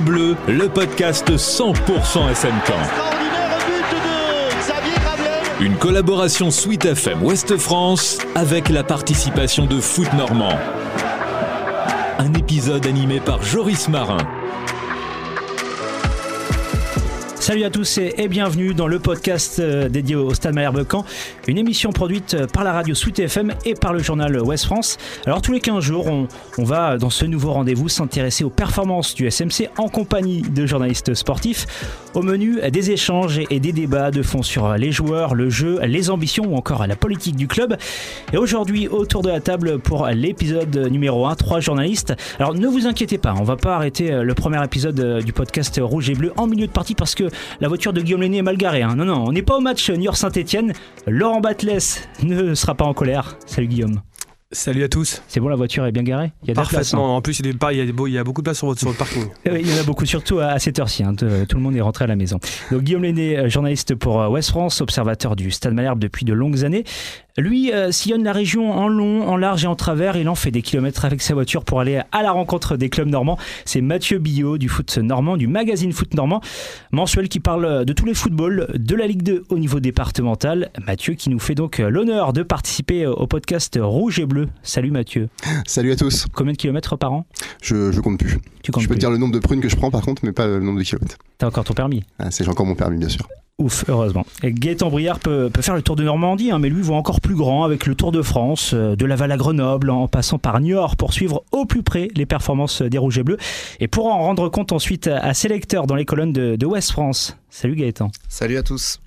Bleu, le podcast 100% SMK. Une collaboration Suite FM Ouest France avec la participation de Foot Normand. Un épisode animé par Joris Marin. Salut à tous et bienvenue dans le podcast euh, dédié au Stade Malherbe Caen, une émission produite euh, par la radio Sweet FM et par le journal Ouest France. Alors tous les 15 jours, on, va dans ce nouveau rendez-vous s'intéresser aux performances du SMC en compagnie de journalistes sportifs. Au menu, des échanges et des débats de fond sur les joueurs, le jeu, les ambitions ou encore la politique du club. Et aujourd'hui, autour de la table pour l'épisode numéro 1, trois journalistes. Alors ne vous inquiétez pas, on va pas arrêter euh, le premier épisode du podcast Rouge et Bleu en milieu de partie parce que la voiture de Guillaume Lenné est mal garée. Hein. Non, non, on n'est pas au match New York-Saint-Etienne. Laurent Batles ne sera pas en colère. Salut Guillaume. Salut à tous. C'est bon, la voiture est bien garée? Il y a Parfaitement. Hein. En plus, il y, a, il y a beaucoup de place sur, votre, sur parking. il y en a beaucoup, surtout à cette heure-ci. Hein. Tout le monde est rentré à la maison. Donc, Guillaume Lenné, euh, journaliste pour euh, West France, observateur du Stade Malherbe depuis de longues années. Lui euh, sillonne la région en long, en large et en travers. Il en fait des kilomètres avec sa voiture pour aller à la rencontre des clubs normands. C'est Mathieu Billot du foot normand, du magazine Foot Normand, mensuel qui parle de tous les footballs, de la Ligue 2 au niveau départemental. Mathieu qui nous fait donc l'honneur de participer au podcast Rouge et Bleu. Salut Mathieu. Salut à tous. Combien de kilomètres par an? Je, je compte plus. Tu comptes je peux te dire le nombre de prunes que je prends par contre, mais pas le nombre de kilomètres. T'as encore ton permis? Ah, C'est j'ai encore mon permis bien sûr. Ouf, heureusement. Gaëtan Briard peut, faire le tour de Normandie, hein, mais lui voit encore plus grand avec le Tour de France, euh, de Laval à Grenoble, en passant par Niort pour suivre au plus près les performances des Rouges et Bleus. Et pour en rendre compte ensuite à ses lecteurs dans les colonnes de, de West France. Salut Gaëtan. Salut à tous.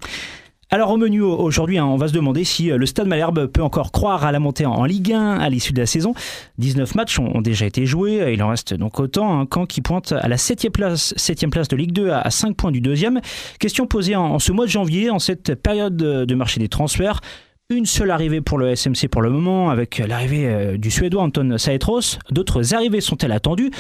Alors au menu aujourd'hui, hein, on va se demander si euh, le Stade Malherbe peut encore croire à la montée en Ligue 1 à l'issue de la saison. 19 matchs ont déjà été joués, il en reste donc autant. Un camp qui pointe à la 7 place, 7 place de Ligue 2 à 5 points du deuxième. Question posée en ce mois de janvier, en cette période de marché des transferts une seule arrivée pour le SMC pour le moment, avec l'arrivée euh, du Suédois Anton Saetros. D'autres arrivées sont-elles attendues?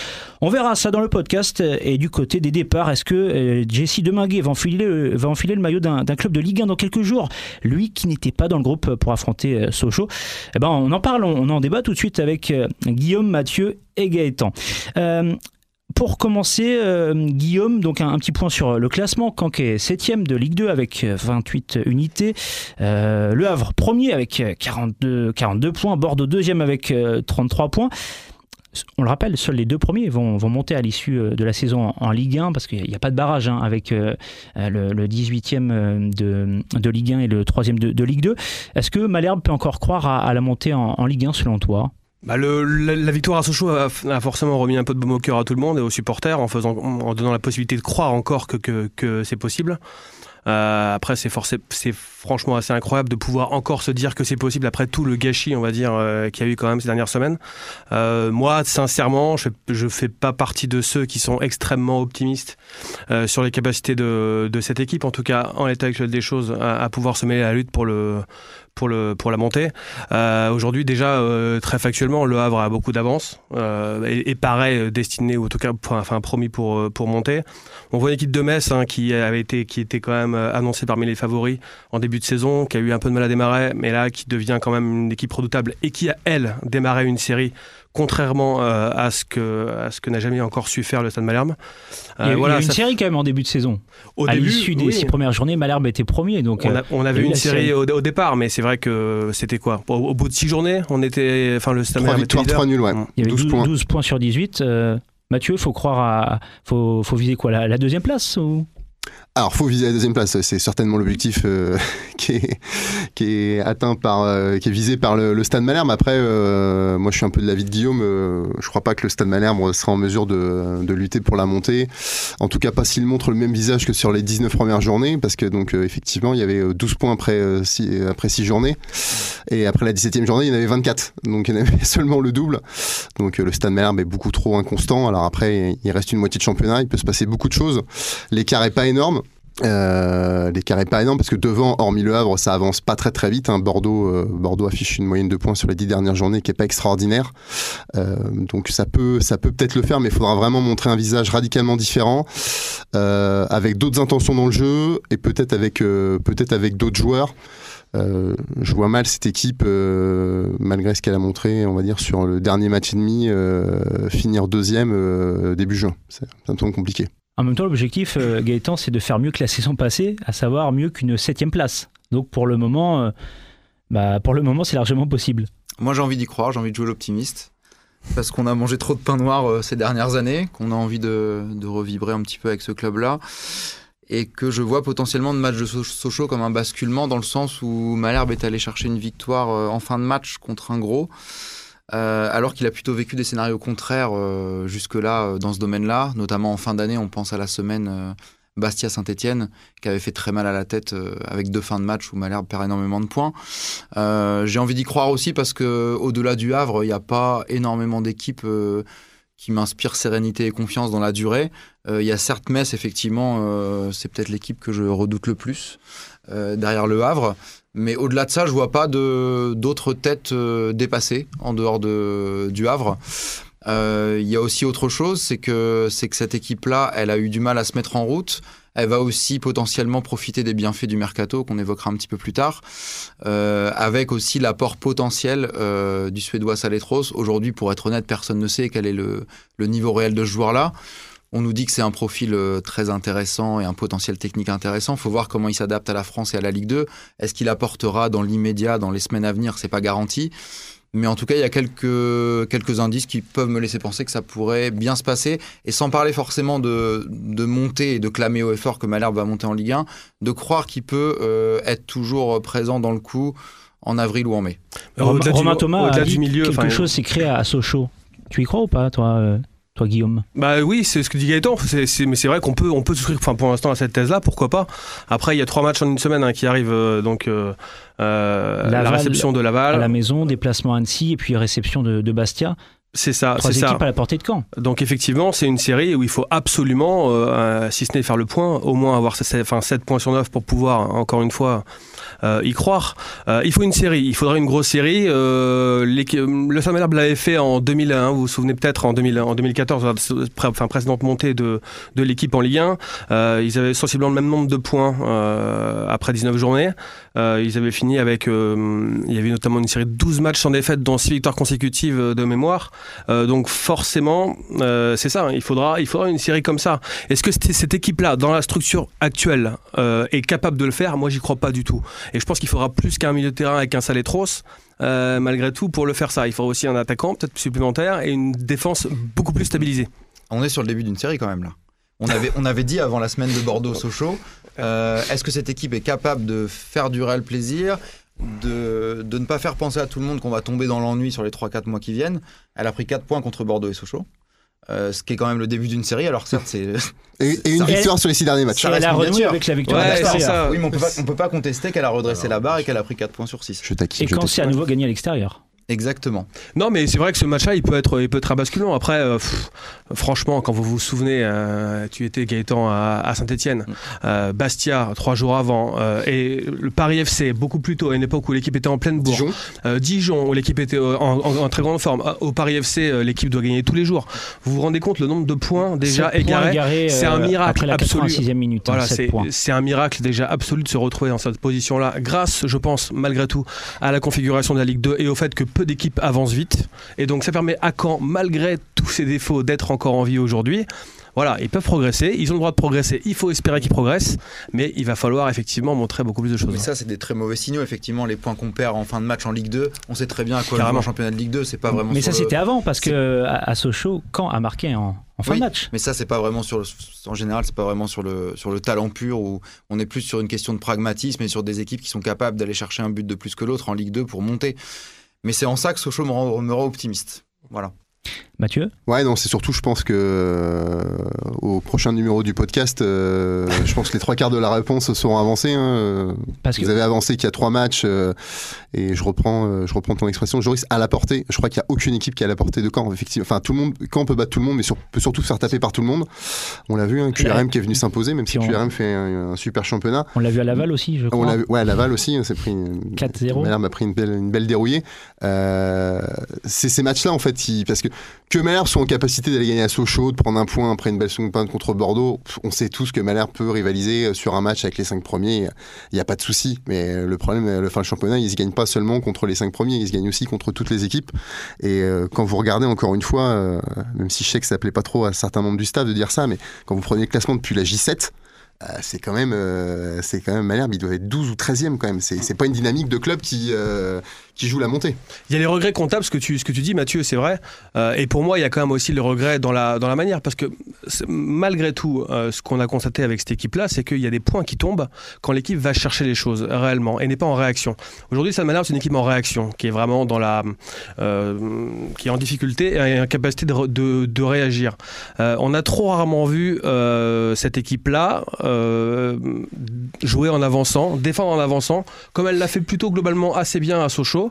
On verra ça dans le podcast. Et du côté des départs, est-ce que euh, Jesse Deminguet va enfiler, le maillot d'un club de Ligue 1 dans quelques jours? Lui qui n'était pas dans le groupe pour affronter euh, Sochaux. Eh ben, on en parle, on en débat tout de suite avec Guillaume, Mathieu et Gaëtan. Pour commencer, euh, Guillaume, donc un, petit point sur le classement. Caen est 7 de Ligue 2 avec 28 unités. Euh, le Havre premier avec 42, 42 points. Bordeaux deuxième avec 33 euh, points. On le rappelle, seuls les deux premiers vont, monter à l'issue de la saison en, Ligue 1 parce qu'il n'y a, pas de barrage hein, avec le, 18e de, Ligue 1 et le 3e de, Ligue 2. Est-ce que Malherbe peut encore croire à, la montée en Ligue 1 selon toi? Bah la, victoire à Sochaux a, forcément remis un peu de baume au cœur à tout le monde et aux supporters en, donnant la possibilité de croire encore que, c'est possible. Euh, après, c'est, c'est franchement assez incroyable de pouvoir encore se dire que c'est possible après tout le gâchis, on va dire, euh, qu'il y a eu quand même ces dernières semaines. Euh, moi, sincèrement, je, je fais pas partie de ceux qui sont extrêmement optimistes euh, sur les capacités de, cette équipe, en tout cas en l'état actuel des choses, à, pouvoir se mêler à la lutte pour le pour, le, pour la montée. Aujourd'hui, déjà, très factuellement, Le Havre a beaucoup d'avance et, et, paraît destiné, ou en tout cas, enfin, promis pour, pour monter. On voit une équipe de Metz hein, qui, avait été, qui était quand même annoncée parmi les favoris en début de saison, qui a eu un peu de mal à démarrer, mais là, qui devient quand même une équipe redoutable et qui a, elle, démarré une série contrairement euh, à ce que, à ce que n'a jamais encore su faire le Stade Malherbe. il y a, voilà, une série quand même en début de saison. Au à l'issue des six premières journées, Malherbe était premier. Donc, on, avait une série, Au, départ, mais c'est vrai que c'était quoi? Au, bout de six journées, on était, enfin le Stade Malherbe 3 nuls, ouais. Il y avait 12, points. 12 points sur 18. Euh, Mathieu, faut croire à, faut, faut viser quoi, la, la deuxième place ou? Alors, faut viser la deuxième place. C'est certainement l'objectif euh, qui, est, qui est atteint par, euh, qui est visé par le, le Stade Malherbe. Après, euh, moi, je suis un peu de l'avis de Guillaume. je crois pas que le Stade Malherbe sera en mesure de, de, lutter pour la montée. En tout cas, pas s'il montre le même visage que sur les 19 premières journées, parce que donc effectivement, il y avait 12 points après 6, après 6 journées, et après la 17e journée, il y en avait 24. Donc, il y en avait seulement le double. Donc, le Stade Malherbe est beaucoup trop inconstant. Alors après, il reste une moitié de championnat. Il peut se passer beaucoup de choses. L'écart est pas énorme. Euh, L'écart est pas énorme parce que devant, hormis le Havre, ça avance pas très très vite. Hein. Bordeaux, euh, Bordeaux affiche une moyenne de points sur les dix dernières journées qui est pas extraordinaire. Euh, donc ça peut, ça peut peut-être le faire, mais il faudra vraiment montrer un visage radicalement différent, avec d'autres intentions dans le jeu et peut-être avec, d'autres joueurs. Je vois mal cette équipe, malgré ce qu'elle a montré, on va dire, sur le dernier match et demi, finir deuxième début juin. C'est un peu compliqué. En même temps, l'objectif, euh, Gaëtan, c'est de faire mieux que la saison passée, à savoir mieux qu'une septième place. Donc pour le moment, euh, bah, c'est largement possible. Moi, j'ai envie d'y croire, j'ai envie de jouer l'optimiste. Parce qu'on a mangé trop de pain noir euh, ces dernières années, qu'on a envie de, de revibrer un petit peu avec ce club-là. Et que je vois potentiellement le match de So- Sochaux comme un basculement dans le sens où Malherbe est allé chercher une victoire en fin de match contre un gros. Euh, alors qu'il a plutôt vécu des scénarios contraires euh, jusque-là euh, dans ce domaine-là, notamment en fin d'année, on pense à la semaine Bastia-Saint-Etienne, qui avait fait très mal à la tête avec deux fins de match où Malherbe perd énormément de points. J'ai envie d'y croire aussi parce que au-delà du Havre, il n'y a pas énormément d'équipes qui m'inspirent sérénité et confiance dans la durée. Il y a certes Metz, effectivement, c'est peut-être l'équipe que je redoute le plus derrière le Havre. Mais au-delà de ça, je vois pas d'autres têtes euh, dépassées en dehors de, du Havre. Euh, Il y a aussi autre chose, c'est que, que cette équipe-là, elle a eu du mal à se mettre en route. Elle va aussi potentiellement profiter des bienfaits du mercato qu'on évoquera un petit peu plus tard, euh, avec aussi l'apport potentiel euh, du Suédois Saletros. Aujourd'hui, pour être honnête, personne ne sait quel est le, le niveau réel de ce joueur-là. On nous dit que c'est un profil euh, très intéressant et un potentiel technique intéressant. Il faut voir comment il s'adapte à la France et à la Ligue 2. Est-ce qu'il apportera dans l'immédiat, dans les semaines à venir? C'est pas garanti. Mais en tout cas, il y a quelques, quelques indices qui peuvent me laisser penser que ça pourrait bien se passer. Et sans parler forcément de, de monter et de clamer au effort que Malherbe va monter en Ligue 1, de croire qu'il peut euh, être toujours présent dans le coup en avril ou en mai. Romain, Au-delà du- Romain Thomas au-delà a dit du milieu, quelque chose s'est créé à, à Sochaux. Tu y crois ou pas, toi, euh, toi Guillaume Bah oui, c'est ce que dit Gaëtan. Mais c'est vrai qu'on peut, on peut souscrire, enfin pour l'instant à cette thèse-là, pourquoi pas. Après, il y a trois matchs en une semaine hein, qui arrivent, euh, donc euh, euh, la réception de À Laval, la maison, déplacement à Annecy et puis réception de, de Bastia. C'est ça, c'est ça. à la portée de camp. Donc effectivement, c'est une série où il faut absolument, euh, euh, si ce n'est faire le point, au moins avoir ce- enfin, 7 points sur 9 pour pouvoir, encore une fois, euh, y croire. Euh, il faut une série, il faudrait une grosse série. Euh, l'équi- le Malherbe l'avait fait en 2001, vous vous souvenez peut-être, en, 2000 en 2014, euh, pré- enfin, précédente montée de, de l'équipe en Ligue 1. Euh, ils avaient sensiblement le même nombre de points euh, après 19 journées. Euh, ils avaient fini avec, euh, il y avait notamment une série de 12 matchs sans défaite, dont 6 victoires consécutives euh, de mémoire. Euh, donc forcément, euh, c'est ça, hein, il faudra, une série comme ça. Est-ce que cette, équipe-là, dans la structure actuelle, euh, est capable de le faire? Moi, j'y crois pas du tout. Et je pense qu'il faudra plus qu'un milieu de terrain avec un Saletros. Malgré tout, pour le faire ça, il faudra aussi un attaquant peut-être supplémentaire et une défense beaucoup plus stabilisée. On est sur le début d'une série quand même là. On avait, dit avant la semaine de Bordeaux-Sochaux, est-ce que cette équipe est capable de faire durer le plaisir, de, de ne pas faire penser à tout le monde qu'on va tomber dans l'ennui sur les 3-4 mois qui viennent Elle a pris 4 points contre Bordeaux et Sochaux, euh, ce qui est quand même le début d'une série. Alors certes, c'est... Et, et une victoire sur les six derniers matchs. Ça elle a miniature. avec la victoire Ouais, à c'est l'extérieur. ça. Oui, mais on peut pas, on peut pas contester qu'elle a redressé la barre et qu'elle a pris 4 points sur 6. Je taquine. Et je quand c'est à nouveau gagné à l'extérieur. Exactement. Non, mais c'est vrai que ce match-là, il peut être, il peut être un basculement. Après, euh, pff, franchement, quand vous vous souvenez, euh, tu étais Gaëtan à, Saint-Etienne, Mm. Bastia trois jours avant, euh, et le Paris FC beaucoup plus tôt, à une époque où l'équipe était en pleine bourre. Dijon. Euh, Dijon, où l'équipe était euh, en, en- en très grande forme. Euh, Au Paris FC, euh, l'équipe doit gagner tous les jours. Vous vous rendez compte le nombre de points déjà égarés? égarés, C'est un euh, miracle Après la absolu. 86e minute. hein, Voilà, c'est un miracle déjà absolu de se retrouver dans cette position-là, grâce, je pense, malgré tout, à la configuration de la Ligue 2 et au fait que peu d'équipes avancent vite. Et donc ça permet à Caen, malgré tous ses défauts, d'être encore en vie aujourd'hui. Voilà, ils peuvent progresser, ils ont le droit de progresser, il faut espérer qu'ils progressent, mais il va falloir effectivement montrer beaucoup plus de choses. Mais ça, c'est des très mauvais signaux. Effectivement, les points qu'on perd en fin de match en Ligue 2, on sait très bien à quoi Carrément. un championnat de Ligue 2. C'est pas vraiment. Mais ça, le- c'était avant, parce que à, à Sochaux, quand a marqué en, en fin Oui, de match Mais ça, c'est pas vraiment sur le, en général, c'est pas vraiment sur le, sur le talent pur où on est plus sur une question de pragmatisme et sur des équipes qui sont capables d'aller chercher un but de plus que l'autre en Ligue 2 pour monter. Mais c'est en ça que Sochaux me rend, me rend optimiste. Voilà. Mathieu Ouais, non, c'est surtout, je pense que euh, au prochain numéro du podcast, euh, je pense que les trois quarts de la réponse seront avancés. hein, euh, que Vous avez avancé qu'il y a trois matchs, euh, et je reprends, je reprends ton expression, Joris, à la portée. Je crois qu'il n'y a aucune équipe qui est à la portée de Caen, effectivement. Enfin, tout le monde, Caen peut battre tout le monde, mais sur- peut surtout se faire taper par tout le monde. On l'a vu, hein, QRM qui est venu s'imposer, même si on- QRM fait un, un super championnat. on l'a vu à Laval aussi, je On crois. vu, ouais, à Laval aussi, hein, c'est pris. une- 4-0. Malherbe a pris une belle, une belle dérouillée. C'est ces matchs-là, en fait, qui- parce que que Malherbe soit en capacité d'aller gagner à Sochaux, de prendre un point après une belle seconde pinte contre Bordeaux, on sait tous que Malherbe peut rivaliser euh, sur un match avec les cinq premiers. Il n'y a pas de souci. Mais euh, le problème, euh, le fin championnat, il ne se gagne pas seulement contre les cinq premiers, il se gagne aussi contre toutes les équipes. Et quand vous regardez encore une fois, même si je sais que ça plaît pas trop à certains membres du staff de dire ça, mais quand vous prenez le classement depuis la J7, c'est quand même c'est quand Malherbe il doit être 12 ou 13e quand même c'est pas une dynamique de club qui qui joue la montée. Il y a les regrets comptables, ce que tu, ce que tu dis, Mathieu, c'est vrai. Euh, et pour moi, il y a quand même aussi le regret dans la, dans la manière, parce que malgré tout, euh, ce qu'on a constaté avec cette équipe-là, c'est qu'il y a des points qui tombent quand l'équipe va chercher les choses réellement et n'est pas en réaction. Aujourd'hui, cette manière, c'est une équipe en réaction, qui est vraiment dans la, euh, qui est en difficulté et en capacité de, de, de réagir. on a trop rarement vu cette équipe-là jouer en avançant, défendre en avançant, comme elle l'a fait plutôt globalement assez bien à Sochaux.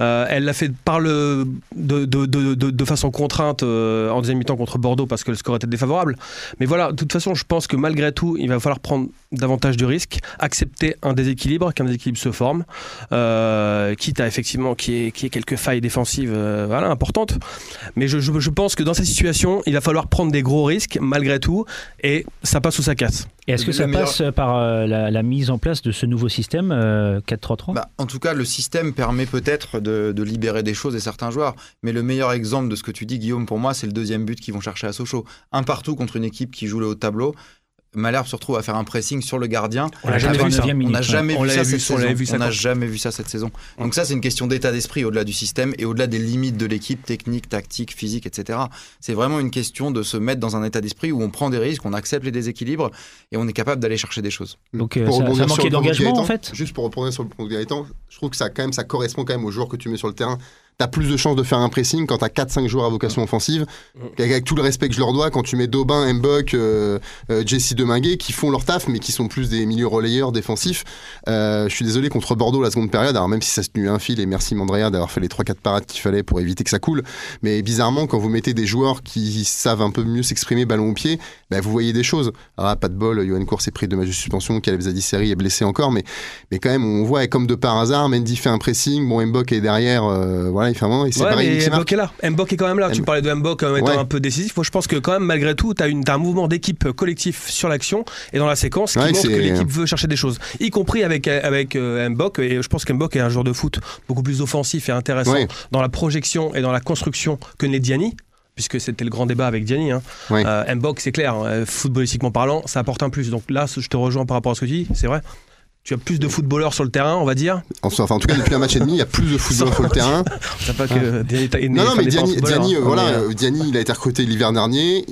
Euh, elle l'a fait par le, de, façon contrainte euh, en deuxième mi-temps contre Bordeaux parce que le score était défavorable. Mais voilà, de toute façon, je pense que malgré tout, il va falloir prendre davantage de risques, accepter un déséquilibre, qu'un déséquilibre se forme, euh, quitte à effectivement qu'il y, ait, quelques failles défensives voilà, importantes. Mais je, je, pense que dans cette situation, il va falloir prendre des gros risques malgré tout, et ça passe ou ça casse. Et est-ce que ça passe par la, mise en place de ce nouveau système 4-3-3 bah, En tout cas, le système permet peut-être de, de, libérer des choses et certains joueurs. Mais le meilleur exemple de ce que tu dis, Guillaume, pour moi, c'est le deuxième but qu'ils vont chercher à Sochaux. Un partout contre une équipe qui joue le haut tableau. Malherbe se retrouve à faire un pressing sur le gardien. On n'a jamais, vu ça. On n'a jamais vu ça cette saison. On n'a jamais vu ça cette saison. Donc ça, c'est une question d'état d'esprit au-delà du système et au-delà des limites de l'équipe, technique, tactique, physique, etc. C'est vraiment une question de se mettre dans un état d'esprit où on prend des risques, on accepte les déséquilibres et on est capable d'aller chercher des choses. Donc euh, ça, ça manquait d'engagement en fait? Juste pour reprendre sur le point de Gaëtan, je trouve que ça quand même ça correspond quand même aux joueurs que tu mets sur le terrain t'as plus de chances de faire un pressing quand t'as 4-5 joueurs à vocation offensive. Mm. Avec tout le respect que je leur dois, quand tu mets Daubin, Mbok, euh, euh, Jesse Deminguet, qui font leur taf, mais qui sont plus des milieux relayeurs défensifs. Euh, je suis désolé contre Bordeaux la seconde période, alors même si ça se tenait un fil, et merci Mandrea d'avoir fait les 3-4 parades qu'il fallait pour éviter que ça coule. Mais bizarrement, quand vous mettez des joueurs qui savent un peu mieux s'exprimer ballon au pied, bah, vous voyez des choses. Ah, pas de bol, Johan Course est pris de match de suspension, Caleb Zadisseri est blessé encore, mais, mais quand même, on voit, comme de par hasard, Mendy fait un pressing, bon, Mbok est derrière, voilà, il fait un et c'est ouais, Mbok est là. Mbok est quand même là. Tu parlais de Mbok comme étant un peu décisif. Moi, je pense que quand même, malgré tout, tu as, as, un mouvement d'équipe collectif sur l'action et dans la séquence qui montre que l'équipe veut chercher des choses, y compris avec, avec euh, Mbok. Et je pense qu'Mbok est un joueur de foot beaucoup plus offensif et intéressant dans la projection et dans la construction que n'est Diani puisque c'était le grand débat avec Diani. Hein. Euh, Mbok, c'est clair, hein, footballistiquement parlant, ça apporte un plus. Donc là, je te rejoins par rapport à ce que tu dis, c'est vrai tu as plus de footballeurs sur le terrain, on va dire. Enfin, en tout cas, depuis un match et demi, il y a plus de footballeurs sur le terrain. pas que ah. non, non, mais Diani, Diani, euh, voilà, euh, Diani, il a été recruté l'hiver dernier.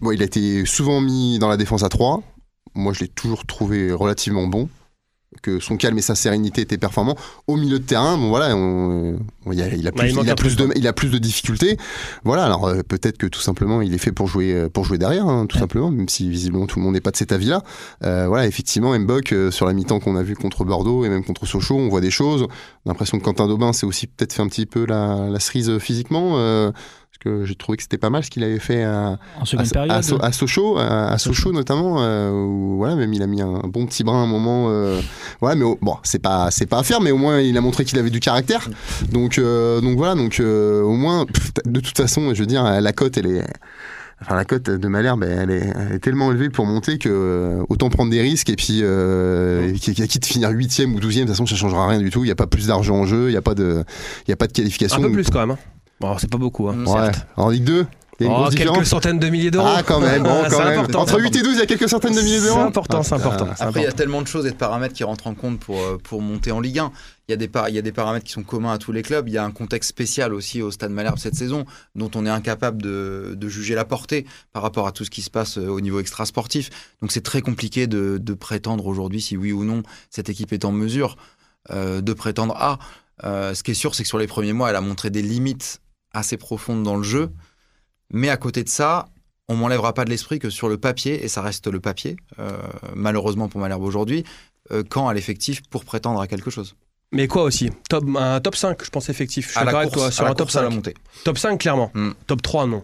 Bon, il a été souvent mis dans la défense à 3. Moi, je l'ai toujours trouvé relativement bon que son calme et sa sérénité étaient performants. Au milieu de terrain, bon voilà, il, a, il, a plus, il, a plus de, il a plus de difficultés. Voilà, alors euh, peut-être que tout simplement il est fait pour jouer, euh, pour jouer derrière, hein, tout simplement, même si visiblement tout le monde n'est pas de cet avis-là. Euh, voilà, effectivement, Mbok sur la mi-temps qu'on a vu contre Bordeaux et même contre Sochaux, on voit des choses. On a l'impression que Quentin Daubin s'est aussi peut-être fait un petit peu la, la cerise physiquement que j'ai trouvé que c'était pas mal ce qu'il avait fait à, à, Sochaux, à, Sochaux notamment, euh, où voilà, même il a mis un bon petit brin à un moment. Euh, ouais, mais bon, c'est pas, c'est pas à faire, mais au moins il a montré qu'il avait du caractère. Donc, euh, donc voilà, donc au moins, de toute façon, je veux dire, la cote, elle est. Enfin, la cote de Malherbe, elle est, tellement élevée pour monter que autant prendre des risques et puis euh, quitte finir 8 ou 12 de toute façon, ça changera rien du tout. Il n'y a pas plus d'argent en jeu, il n'y a, pas de, il y a pas de qualification. Un peu plus quand même. Hein. Bon, c'est pas beaucoup. Hein. Ouais. En Ligue 2 il y a une oh, quelques centaines de milliers d'euros. Ah, quand même. Bon, quand même. Entre 8 et 12, il y a quelques centaines de milliers d'euros. C'est important, c'est important. Après, il y a tellement de choses et de paramètres qui rentrent en compte pour, euh, pour monter en Ligue 1. Il y, a des il y a des paramètres qui sont communs à tous les clubs. Il y a un contexte spécial aussi au Stade Malherbe cette saison, dont on est incapable de, de juger la portée par rapport à tout ce qui se passe euh, au niveau extra-sportif. Donc c'est très compliqué de, de prétendre aujourd'hui si oui ou non cette équipe est en mesure euh, de prétendre à. ce qui est sûr, c'est que sur les premiers mois, elle a montré des limites assez profonde dans le jeu. Mais à côté de ça, on m'enlèvera pas de l'esprit que sur le papier, et ça reste le papier, euh, malheureusement pour Malherbe aujourd'hui, euh, quand à l'effectif pour prétendre à quelque chose. Mais quoi aussi? Top, Un top 5, je pense effectif. Je suis toi sur un top 5. montée. Top 5, clairement. Hmm. Top 3, non.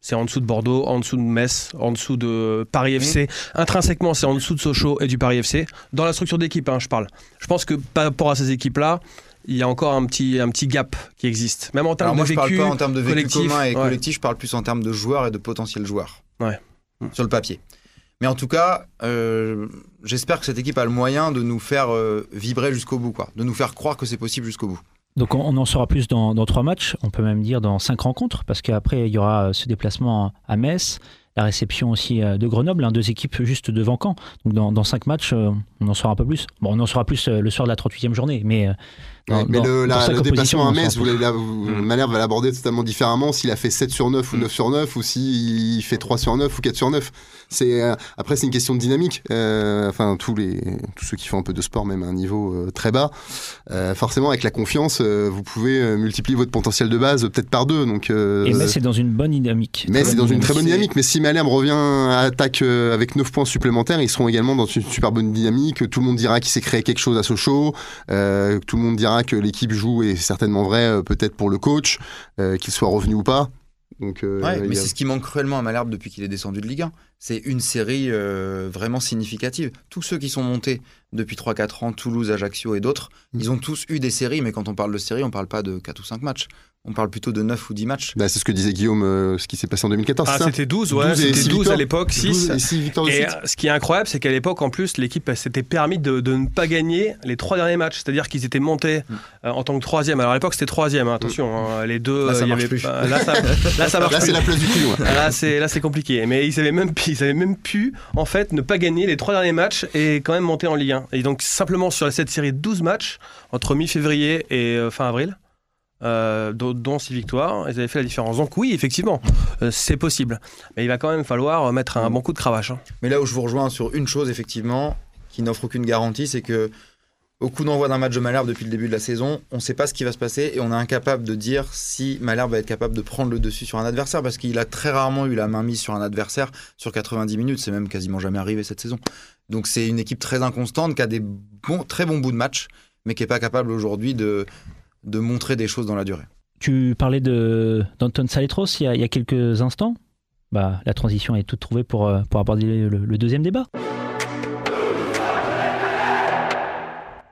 C'est en dessous de Bordeaux, en dessous de Metz, en dessous de Paris FC. Hmm. Intrinsèquement, c'est en dessous de Sochaux et du Paris FC. Dans la structure d'équipe, hein, je parle. Je pense que par rapport à ces équipes-là, il y a encore un petit, un petit gap qui existe. Même en termes Alors moi, de je parle vécu. pas en termes de vécu collectif, commun et ouais. collectif, je parle plus en termes de joueurs et de potentiels joueurs. Ouais. Sur le papier. Mais en tout cas, euh, j'espère que cette équipe a le moyen de nous faire euh, vibrer jusqu'au bout, quoi. De nous faire croire que c'est possible jusqu'au bout. Donc on, on en saura plus dans, dans trois matchs, on peut même dire dans cinq rencontres, parce qu'après il y aura euh, ce déplacement à Metz, la réception aussi de Grenoble, hein, deux équipes juste devant Caen. Donc dans, dans cinq matchs, on en saura un peu plus. Bon, on en saura plus le soir de la 38e journée, mais, euh, Ouais, mais dans- le, la- le déplacement à Metz, vous là, vous- Mm. Malherbe va l'aborder totalement différemment s'il a fait 7 sur 9 ou Mm. 9 sur 9 ou s'il fait 3 sur 9 ou 4 sur 9. C'est, euh, après, c'est une question de dynamique. Euh, enfin, tous, les, tous ceux qui font un peu de sport, même à un niveau euh, très bas, euh, forcément, avec la confiance, euh, vous pouvez multiplier votre potentiel de base peut-être par deux. Donc, euh, Et Metz est dans une bonne dynamique. mais c'est dans une très bonne dynamique. Mais si Malherbe revient à attaque euh, avec 9 points supplémentaires, ils seront également dans une super bonne dynamique. Tout le monde dira qu'il s'est créé quelque chose à Sochaux. Euh, tout le monde dira que l'équipe joue, et c'est certainement vrai, euh, peut-être pour le coach, euh, qu'il soit revenu ou pas. Donc, euh, Ouais, mais a- c'est ce qui manque cruellement à Malherbe depuis qu'il est descendu de Ligue 1. C'est une série euh, vraiment significative. Tous ceux qui sont montés depuis 3-4 ans, Toulouse, Ajaccio et d'autres, Mm. ils ont tous eu des séries, mais quand on parle de séries, on parle pas de 4 ou 5 matchs. On parle plutôt de 9 ou 10 matchs. Bah, c'est ce que disait Guillaume, euh, ce qui s'est passé en 2014. Ah, c'était 12, ouais, 12 et c'était six 12 à l'époque, 6. 12 et 6 victoires de Et euh, ce qui est incroyable, c'est qu'à l'époque, en plus, l'équipe elle s'était permis de, de ne pas gagner les trois derniers matchs. C'est-à-dire qu'ils étaient montés Mm. euh, en tant que troisième. Alors à l'époque, c'était troisième, hein, attention. hein, les deux, Là, ça euh, y marche avait plus. là, ça, là, ça marche Là, plus. c'est la place du cul. ouais. Là, c'est là, c'est compliqué. Mais ils avaient même, ils avaient même pu, en fait, ne pas gagner les trois derniers matchs et quand même monter en Ligue 1. Et donc simplement sur cette série de 12 matchs entre mi-février et euh, fin avril. euh, dont, dont six victoires, ils avaient fait la différence. Donc oui, effectivement, euh, c'est possible. Mais il va quand même falloir mettre un bon coup de cravache. hein. Mais là où je vous rejoins sur une chose, effectivement, qui n'offre aucune garantie, c'est que au coup d'envoi d'un match de Malherbe depuis le début de la saison, on ne sait pas ce qui va se passer et on est incapable de dire si Malherbe va être capable de prendre le dessus sur un adversaire parce qu'il a très rarement eu la main mise sur un adversaire sur 90 minutes. C'est même quasiment jamais arrivé cette saison. Donc c'est une équipe très inconstante qui a des très bons bouts de match, mais qui n'est pas capable aujourd'hui de, montrer des choses dans la durée. Tu parlais d'Anton Saletros il y, a, quelques instants. Bah, la transition est toute trouvée pour, euh, pour aborder le deuxième débat.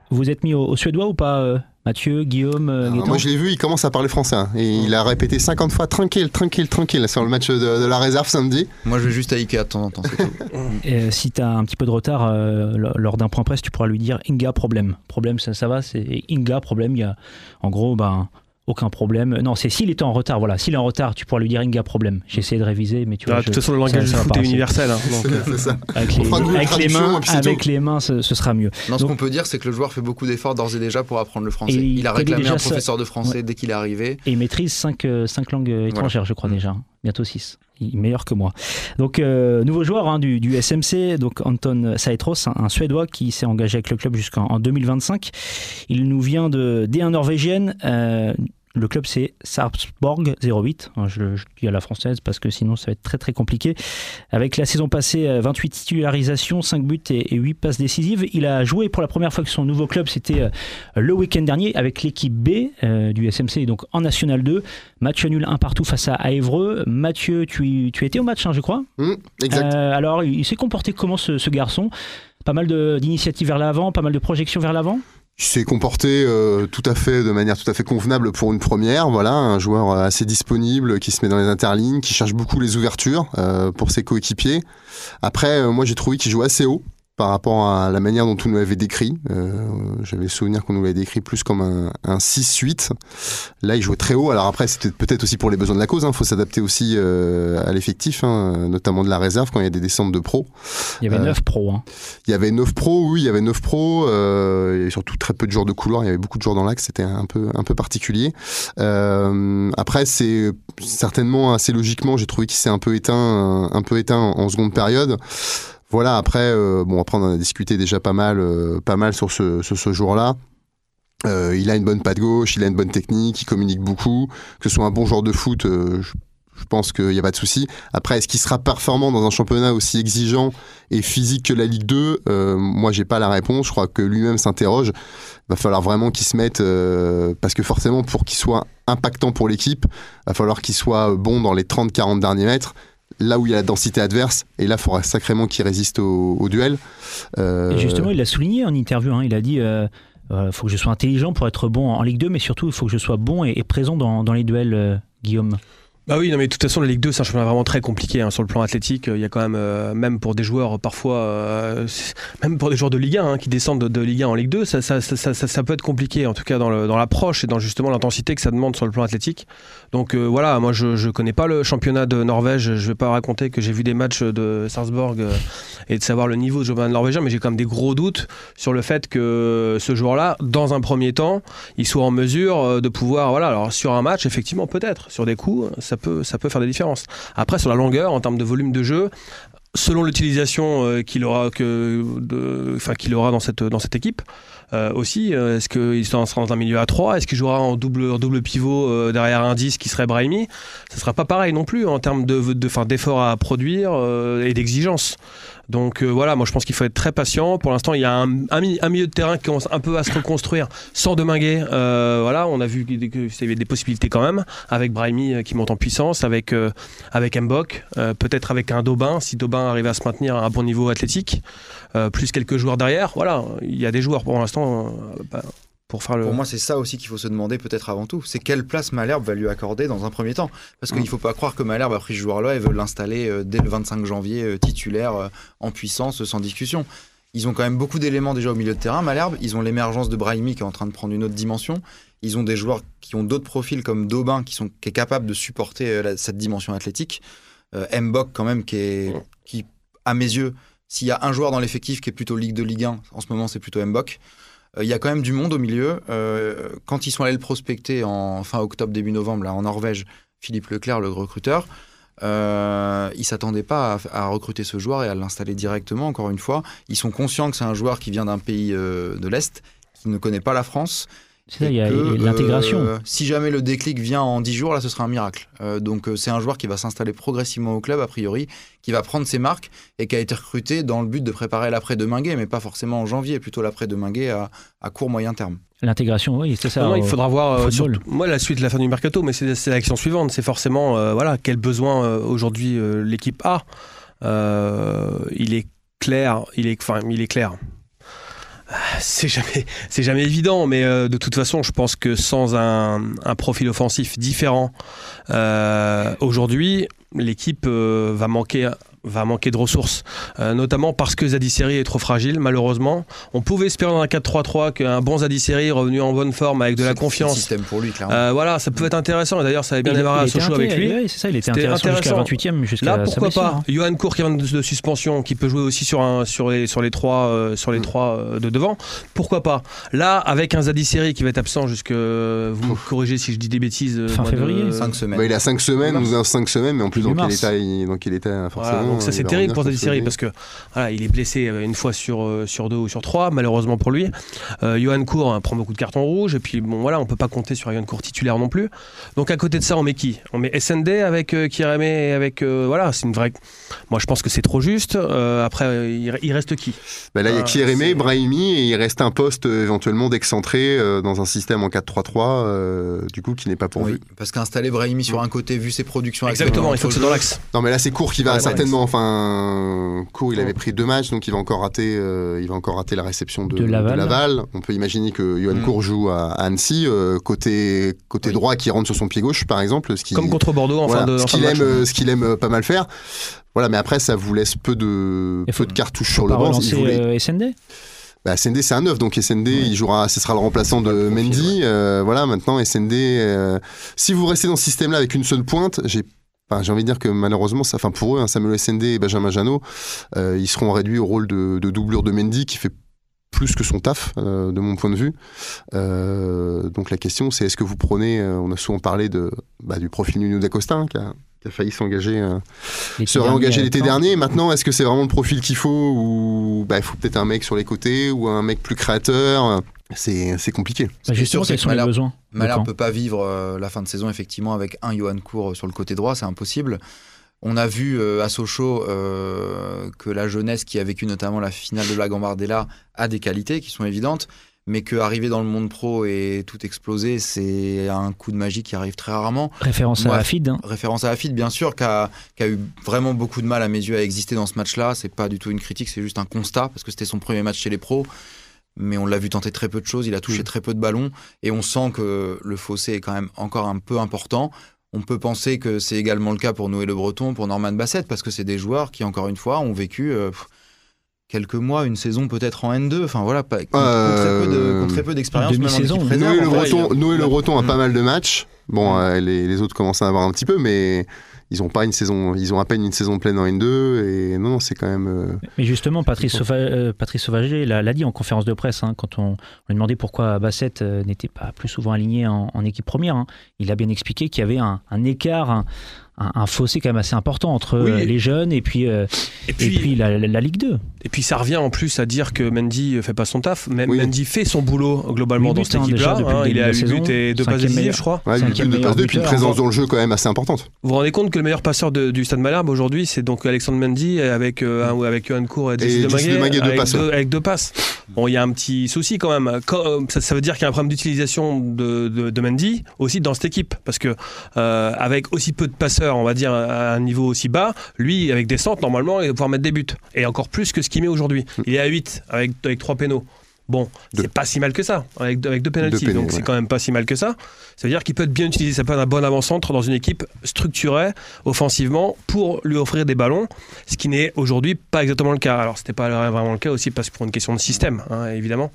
Vous êtes mis au, au suédois ou pas, euh, Mathieu, Guillaume, euh, Alors, Gaëtan moi, je l'ai vu, il commence à parler français. hein, et il a répété 50 fois tranquille, tranquille, tranquille sur le match de, de la réserve samedi. Moi, je vais juste à Ikea de temps en temps. Et, euh, si tu as un petit peu de retard euh, lors- lors d'un point presse, tu pourras lui dire Inga problème. Problème, ça, ça va, c'est Inga problème. Il y a en gros, ben, aucun problème. Non, c'est s'il était en retard. Voilà, s'il est en retard, tu pourras lui dire Inga problème. J'ai essayé de réviser, mais tu vois, Ah, de je- toute façon, le langage du foot est universel. hein, donc, euh, c'est ça. avec les, avec mains, avec les mains, ce, ce sera mieux. Non, ce qu'on peut dire, c'est que le joueur fait beaucoup d'efforts d'ores et déjà pour apprendre le français. Et il a réclamé un ça. professeur de français dès qu'il est arrivé. Et il maîtrise 5 langues euh, étrangères, je crois Mm. déjà. Bientôt 6. Il est meilleur que moi. Donc, euh, nouveau joueur hein, du, du SMC, donc Anton Saetros, un, un Suédois qui s'est engagé avec le club jusqu'en en 2025. Il nous vient de D1 norvégienne. euh, le club, c'est Sarpsborg 08. Hein, Je, dis à la française parce que sinon, ça va être très très compliqué. Avec la saison passée, euh, 28 titularisations, 5 buts et, et 8 passes décisives. Il a joué pour la première fois que son nouveau club, c'était euh, le week-end dernier avec l'équipe B euh, du SMC, donc en National 2. Match nul un partout face à, Évreux. Mathieu, tu, étais au match, hein, je crois. Hum, exact. Euh, alors, il, il s'est comporté comment ce, ce garçon? Pas mal d'initiatives vers l'avant, pas mal de projections vers l'avant? Il s'est comporté euh, tout à fait de manière tout à fait convenable pour une première. Voilà, un joueur euh, assez disponible qui se met dans les interlignes, qui cherche beaucoup les ouvertures euh, pour ses coéquipiers. Après, moi j'ai trouvé qu'il jouait assez haut par rapport à la manière dont on nous l'avait décrit. Euh, J'avais le souvenir qu'on nous l'avait décrit plus comme un, un 6-8. Là, il jouait très haut. Alors après, c'était peut-être aussi pour les besoins de la cause. Il faut s'adapter aussi euh, à l'effectif, hein, notamment de la réserve quand il y a des descentes de pros. Il y avait Euh, 9 pros. hein. Il y avait 9 pros, oui, il y avait 9 pros, euh, et surtout très peu de joueurs de couloir, il y avait beaucoup de joueurs dans l'axe, c'était un peu, un peu particulier. Euh, après, c'est certainement assez logiquement, j'ai trouvé qu'il s'est un peu éteint, un peu éteint en, en seconde période. Voilà, après, euh, bon, après on en a discuté déjà pas mal, euh, pas mal sur ce, jour-là. Euh, il a une bonne patte gauche, il a une bonne technique, il communique beaucoup. Que ce soit un bon joueur de foot, je, pense qu'il n'y a pas de souci. Après, est-ce qu'il sera performant dans un championnat aussi exigeant et physique que la Ligue 2 euh, Moi, j'ai pas la réponse. Je crois que lui-même s'interroge. Va falloir vraiment qu'il se mette, parce que forcément, pour qu'il soit impactant pour l'équipe, va falloir qu'il soit bon dans les 30-40 derniers mètres. Là où il y a la densité adverse, et là, il faudra sacrément qu'il résiste au, duel. Euh, Et justement, il l'a souligné en interview. hein. Il a dit euh, Il faut que je sois intelligent pour être bon en Ligue 2, mais surtout, il faut que je sois bon et, présent dans, dans les duels, Guillaume. Bah oui, non, mais de toute façon, la Ligue 2, c'est un championnat vraiment très compliqué hein, sur le plan athlétique. Il y a quand même, euh, même pour des joueurs parfois, euh, même pour des joueurs de Ligue 1 hein, qui descendent de, Ligue 1 en Ligue 2, ça, ça, ça, ça, peut être compliqué, en tout cas dans l'approche et dans justement l'intensité que ça demande sur le plan athlétique. Donc euh, voilà, moi je ne connais pas le championnat de Norvège, je vais pas raconter que j'ai vu des matchs de Salzburg et de savoir le niveau de championnat norvégien, mais j'ai quand même des gros doutes sur le fait que ce joueur-là, dans un premier temps, il soit en mesure de pouvoir, voilà, alors sur un match, effectivement, peut-être, sur des coups, ça peut, ça peut faire des différences. Après, sur la longueur, en termes de volume de jeu, selon l'utilisation euh, qu'il aura, que enfin, qu'il aura dans cette, dans cette équipe, euh, aussi, euh, est-ce qu'il sera dans un milieu à 3 Est-ce qu'il jouera en double, double pivot derrière un 10 qui serait Brahimi? Ce ne sera pas pareil non plus en termes de, de, d'efforts à produire et d'exigence. Donc euh, voilà, moi je pense qu'il faut être très patient. Pour l'instant, il y a un, milieu de terrain qui commence un peu à se reconstruire sans Deminguet. Euh, voilà, on a vu qu'il y avait des possibilités quand même avec Brahimi euh, qui monte en puissance, avec, avec Mbok, peut-être avec un Daubin, si Daubin arrive à se maintenir à un bon niveau athlétique, plus quelques joueurs derrière. Voilà, il y a des joueurs pour l'instant. Bah, pour, moi, c'est ça aussi qu'il faut se demander peut-être avant tout. C'est quelle place Malherbe va lui accorder dans un premier temps. Parce qu'il ne mm. faut pas croire que Malherbe a pris ce joueur-là et veut l'installer euh, dès le 25 janvier euh, titulaire euh, en puissance sans discussion. Ils ont quand même beaucoup d'éléments déjà au milieu de terrain, Malherbe. Ils ont l'émergence de Brahimi qui est en train de prendre une autre dimension. Ils ont des joueurs qui ont d'autres profils comme Daubin qui, sont, qui est capable de supporter cette dimension athlétique. Mbok quand même qui est, qui, à mes yeux, s'il y a un joueur dans l'effectif qui est plutôt Ligue de Ligue 1, en ce moment c'est plutôt Mbok. Euh, il y a quand même du monde au milieu. Euh, quand ils sont allés le prospecter en fin octobre, début novembre, là, en Norvège, Philippe Leclerc, le recruteur, euh, ils ne s'attendaient pas à, recruter ce joueur et à l'installer directement, encore une fois. Ils sont conscients que c'est un joueur qui vient d'un pays de l'Est, qui ne connaît pas la France, il y a l'intégration. Euh, si jamais le déclic vient en 10 jours, là, ce sera un miracle. Euh, donc, euh, c'est un joueur qui va s'installer progressivement au club, a priori, qui va prendre ses marques et qui a été recruté dans le but de préparer l'après de Minguet, mais pas forcément en janvier, plutôt l'après de Minguet à, à court moyen terme. L'intégration, oui, c'est ça. il faudra voir moi la suite de la fin du mercato, mais c'est l'action suivante. C'est forcément voilà quel besoin aujourd'hui l'équipe a. il est clair, il est, enfin, il est clair c'est jamais, c'est jamais évident, mais euh, de toute façon, je pense que sans un, un profil offensif différent euh, aujourd'hui, l'équipe euh, va manquer va manquer de ressources, euh, notamment parce que Zadisseri est trop fragile, malheureusement. On pouvait espérer dans un 4-3-3 qu'un bon Zadisseri revenu en bonne forme avec de la confiance. système pour lui, clairement. Euh, voilà, ça pouvait être intéressant. D'ailleurs, ça avait bien démarré à Sochaux avec lui. Oui, c'est ça, il était intéressant, jusqu'à 28e. Jusqu'à Là, pourquoi pas hein. Johan Cour qui vient de, suspension, qui peut jouer aussi sur, un, sur, les, sur les trois, euh, sur les trois de devant. Pourquoi pas Là, avec un Zadisseri qui va être absent jusque. Vous me corrigez si je dis des bêtises. Fin février. 5 semaines. Bah, il a 5 semaines, ou 5 semaines, mais en plus, dans quel, état, dans quel état, forcément. Donc ça, c'est terrible pour Zadisseri parce que voilà, il est blessé euh, une fois sur, euh, sur deux ou sur trois, malheureusement pour lui. Euh, Johan Cour hein, prend beaucoup de cartons rouges, et puis bon, voilà, on peut pas compter sur Johan Cour titulaire non plus. Donc à côté de ça, on met qui? On met SND avec euh, et avec. voilà, c'est une vraie. Moi, je pense que c'est trop juste. après, il, reste qui? Bah Là, il y a Kieremé, Brahimi, et il reste un poste éventuellement d'excentré dans un système en 4-3-3, du coup, qui n'est pas pourvu. Oui, parce qu'installer Brahimi sur un côté, vu ses productions. Exactement, il faut que c'est dans l'axe. Non, mais là, c'est Cour qui va certainement. Enfin, Court, il avait pris deux matchs, donc il va encore rater, euh, il va encore rater la réception de, Laval. On peut imaginer que Johan Cour mm. joue à, Annecy, euh, côté, côté droit qui rentre sur son pied gauche, par exemple. Ce qui, Comme contre Bordeaux en fin de Ce qu'il aime, euh, ce qu'il aime pas mal faire. Voilà, mais après, ça vous laisse peu de, peu de cartouches sur le banc. Si voulez. SND bah, SND c'est un neuf donc SND il jouera ce sera le remplaçant de Mendy voilà maintenant SND si vous restez dans ce système là avec une seule pointe j'ai j'ai envie de dire que malheureusement, ça, enfin pour eux, hein, Samuel SND et Benjamin Janot, euh, ils seront réduits au rôle de, doublure de Mendy qui fait plus que son taf, euh, de mon point de vue. Euh, donc la question, c'est est-ce que vous prenez, on a souvent parlé de, bah, du profil Nuno d'Acosta, hein, failli s'engager, se réengager l'été dernier. Maintenant, est-ce que c'est vraiment le profil qu'il faut ou bah, il faut peut-être un mec sur les côtés ou un mec plus créateur? C'est compliqué. Bah justement, quels sont les besoins? Malherbe ne peut pas vivre euh, la fin de saison effectivement avec un Johan Cour sur le côté droit, c'est impossible. On a vu euh, à Sochaux euh, que la jeunesse qui a vécu notamment la finale de la Gambardella a des qualités qui sont évidentes, mais qu'arriver dans le monde pro et tout exploser, c'est un coup de magie qui arrive très rarement. Référence à Afid. Hein. Référence à Afid, bien sûr, qui a, eu vraiment beaucoup de mal à mes yeux à exister dans ce match-là. C'est pas du tout une critique, c'est juste un constat, parce que c'était son premier match chez les pros mais on l'a vu tenter très peu de choses, il a touché Mm. très peu de ballons, et on sent que le fossé est quand même encore un peu important. On peut penser que c'est également le cas pour Noé Le Breton, pour Norman Bassett, parce que c'est des joueurs qui, encore une fois, ont vécu euh, pff, quelques mois, une saison peut-être en N2, enfin voilà, pas, très peu de- très peu d'expérience, Demi-saison. Noé Le. Breton, Noé Le Ouais. Breton a pas mal de matchs. Bon, Mm. euh, les, les autres commencent à avoir un petit peu, mais ils ont pas une saison, ils ont à peine une saison pleine en N2 et non, non, c'est quand même. euh, Mais justement, Patrice, Sauva- euh, Patrice Sauvager l'a l'a dit en conférence de presse, hein, quand on, on lui demandait pourquoi Bassett euh, n'était pas plus souvent aligné en, en équipe première. hein. Il a bien expliqué qu'il y avait un, un écart, un, un- un fossé quand même assez important entre Oui. euh, les jeunes et puis, euh, Et et puis, la, la- la Ligue 2. et puis ça revient en plus à dire que Mendy fait pas son taf. Même Oui. Mendy fait son boulot globalement dans buts, cette hein, équipe-là. hein. il de est à 8 saison, buts et 2 passes décisives, je crois. ouais, Cinquième du but de meilleur passe deux, puis une présence dans le jeu quand même assez importante. Vous vous rendez compte que le meilleur passeur de- du Stade Malherbe aujourd'hui, c'est donc Alexandre Mendy avec euh, un- avec Johan Cour et Jesse Et Jesse Demaguet, Demaguet, deux avec, passes, deux, avec deux passes. Bon, il y a un petit souci quand même. Euh, ça, ça veut dire qu'il y a un problème d'utilisation de, de, de Mendy aussi dans cette équipe, parce que euh, avec aussi peu de passeurs, on va dire à un niveau aussi bas, lui avec des centres normalement, il va pouvoir mettre des buts et encore plus que ce qu'il met aujourd'hui. Il est à 8 avec avec trois pénaux. Bon, c'est pas si mal que ça, avec, avec deux pénalties, donc c'est quand même pas si mal que ça. Ça veut dire qu'il peut être bien utilisé, ça peut être un bon avant-centre dans une équipe structurée offensivement pour lui offrir des ballons, ce qui n'est aujourd'hui pas exactement le cas. Alors c'était pas vraiment le cas aussi parce que pour une question de système, hein, évidemment.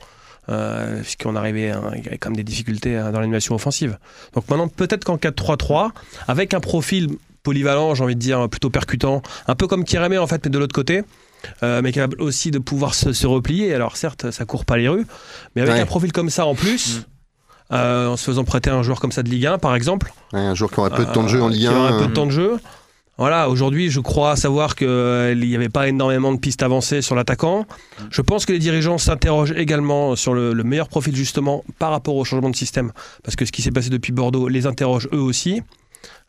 Euh, puisqu'on arrivait, hein, il y avait quand même des difficultés hein, dans l'animation offensive. Donc maintenant, peut-être qu'en 4-3-3, avec un profil polyvalent, j'ai envie de dire, plutôt percutant, un peu comme Kiramé en fait, mais de l'autre côté, euh, mais capable aussi de pouvoir se, se replier. Alors certes, ça court pas les rues, mais avec Ouais. un profil comme ça en plus, Mm. euh, en se faisant prêter un joueur comme ça de Ligue 1, par exemple, Ouais, un joueur qui aurait peu de temps de jeu en euh, Ligue qui aura 1. un peu de euh, temps de jeu. Voilà, aujourd'hui, je crois savoir qu'il n'y avait pas énormément de pistes avancées sur l'attaquant. Je pense que les dirigeants s'interrogent également sur le, le meilleur profil, justement, par rapport au changement de système. Parce que ce qui s'est passé depuis Bordeaux les interroge eux aussi.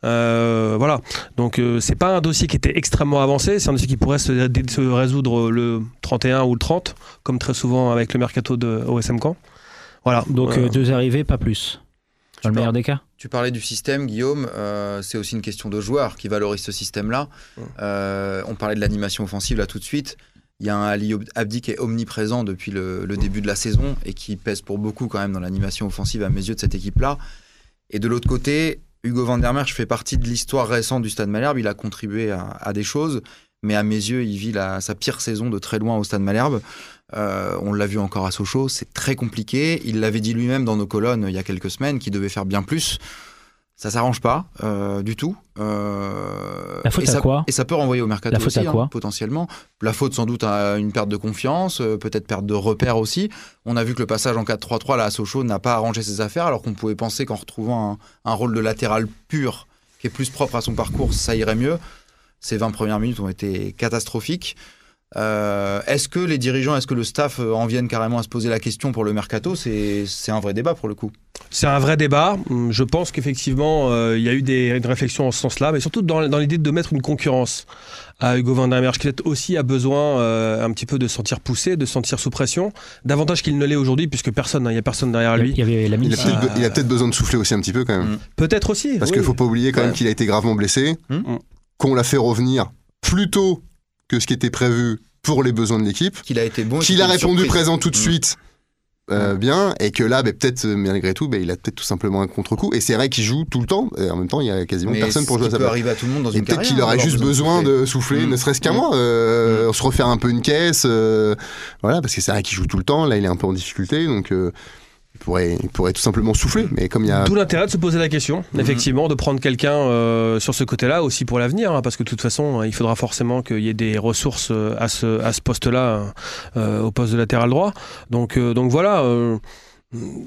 Euh, voilà, donc euh, c'est pas un dossier qui était extrêmement avancé, c'est un dossier qui pourrait se, se résoudre le 31 ou le 30, comme très souvent avec le mercato de OSM Caen. Voilà, Donc Euh, euh, deux arrivées, pas plus. Dans le meilleur des cas. Tu parlais du système, Guillaume. euh, c'est aussi une question de joueurs qui valorisent ce système-là. Euh, on parlait de l'animation offensive là tout de suite. Il y a un Ali Abdi qui est omniprésent depuis le, le début de la saison et qui pèse pour beaucoup quand même dans l'animation offensive à mes yeux de cette équipe-là. Et de l'autre côté, Hugo van der Merch fait partie de l'histoire récente du Stade Malherbe. Il a contribué à, à des choses, mais à mes yeux, il vit la- sa pire saison de très loin au Stade Malherbe. Euh, on l'a vu encore à Sochaux, c'est très compliqué. Il l'avait dit lui-même dans nos colonnes il y a quelques semaines qu'il devait faire bien plus. Ça s'arrange pas euh, du tout. Euh, La faute et à ça, quoi Et ça peut renvoyer au mercato La faute aussi, à quoi hein, potentiellement. La faute sans doute à une perte de confiance, euh, peut-être perte de repères aussi. On a vu que le passage en 4-3-3 là à Sochaux n'a pas arrangé ses affaires, alors qu'on pouvait penser qu'en retrouvant un, un rôle de latéral pur, qui est plus propre à son parcours, ça irait mieux. Ces 20 premières minutes ont été catastrophiques. Euh, est-ce que les dirigeants, est-ce que le staff euh, en viennent carrément à se poser la question pour le mercato? C'est c'est un vrai débat pour le coup. C'est un vrai débat. Hum, Je pense qu'effectivement, euh, il y a eu des, une réflexion en ce sens-là, mais surtout dans, dans l'idée de mettre une concurrence à Hugo Van der Merch, qui peut-être aussi a besoin euh, un petit peu de se sentir poussé, de se sentir sous pression, davantage qu'il ne l'est aujourd'hui, puisque personne, hein, il n'y a personne derrière lui. Il y avait la Il a peut-être besoin de souffler aussi un petit peu quand même. Mm. Peut-être aussi. Parce oui. qu'il faut pas oublier quand même qu'il a été gravement blessé, Mm. qu'on l'a fait revenir plus tôt que ce qui était prévu pour les besoins de l'équipe, Qu'il a été bon. qu'il a répondu surprise. présent tout de Mm. suite euh, bien, et que là, bah, peut-être euh, malgré tout, bah, il a peut-être tout simplement un contre-coup. Et c'est vrai qu'il joue tout le temps, et en même temps, il y a quasiment Mais personne pour jouer à sa peut place. arriver à tout le monde dans Et une peut-être qu'il aurait avoir juste besoin souffler. de souffler, Mm. ne serait-ce qu'un Mm. mois, euh, se refaire un peu une caisse. euh, voilà, parce que c'est vrai qu'il joue tout le temps. Là, il est un peu en difficulté, donc il, pourrait, il pourrait tout simplement souffler. Mais comme il y a. D'où l'intérêt de se poser la question, Mhm. effectivement, de prendre quelqu'un euh, sur ce côté-là aussi pour l'avenir, hein, parce que de toute façon, euh, il faudra forcément qu'il y ait des ressources euh, à ce, à ce poste-là, euh, au poste de latéral droit. Donc, euh, donc voilà.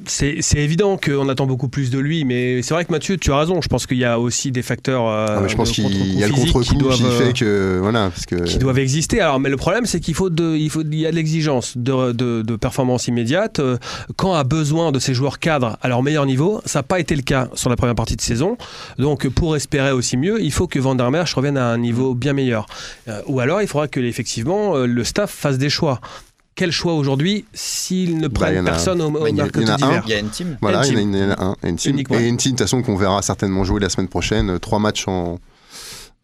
C'est évident qu'on attend beaucoup plus de lui, mais c'est vrai que Mathieu, tu as raison. Je pense qu'il y a aussi des facteurs. euh, Ah, je pense qu'il y a le contre-coup qui, doivent, fait que. Voilà, parce que. qui doivent exister. Alors, mais le problème, c'est qu'il faut de, il faut, il y a de l'exigence de, de, de performance immédiate. Euh, Quand a besoin de ces joueurs cadres à leur meilleur niveau, ça n'a pas été le cas sur la première partie de saison. Donc, pour espérer aussi mieux, il faut que Van der Merch revienne à un niveau bien meilleur. Euh, ou alors, il faudra que effectivement le staff fasse des choix. Quel choix aujourd'hui s'ils ne Bah, prennent personne au, au Bah, un. d'hiver Il y a une team. Voilà, il y en a, un, une team. Uniquement. Et une team, de toute façon, qu'on verra certainement jouer la semaine prochaine. euh, Trois matchs en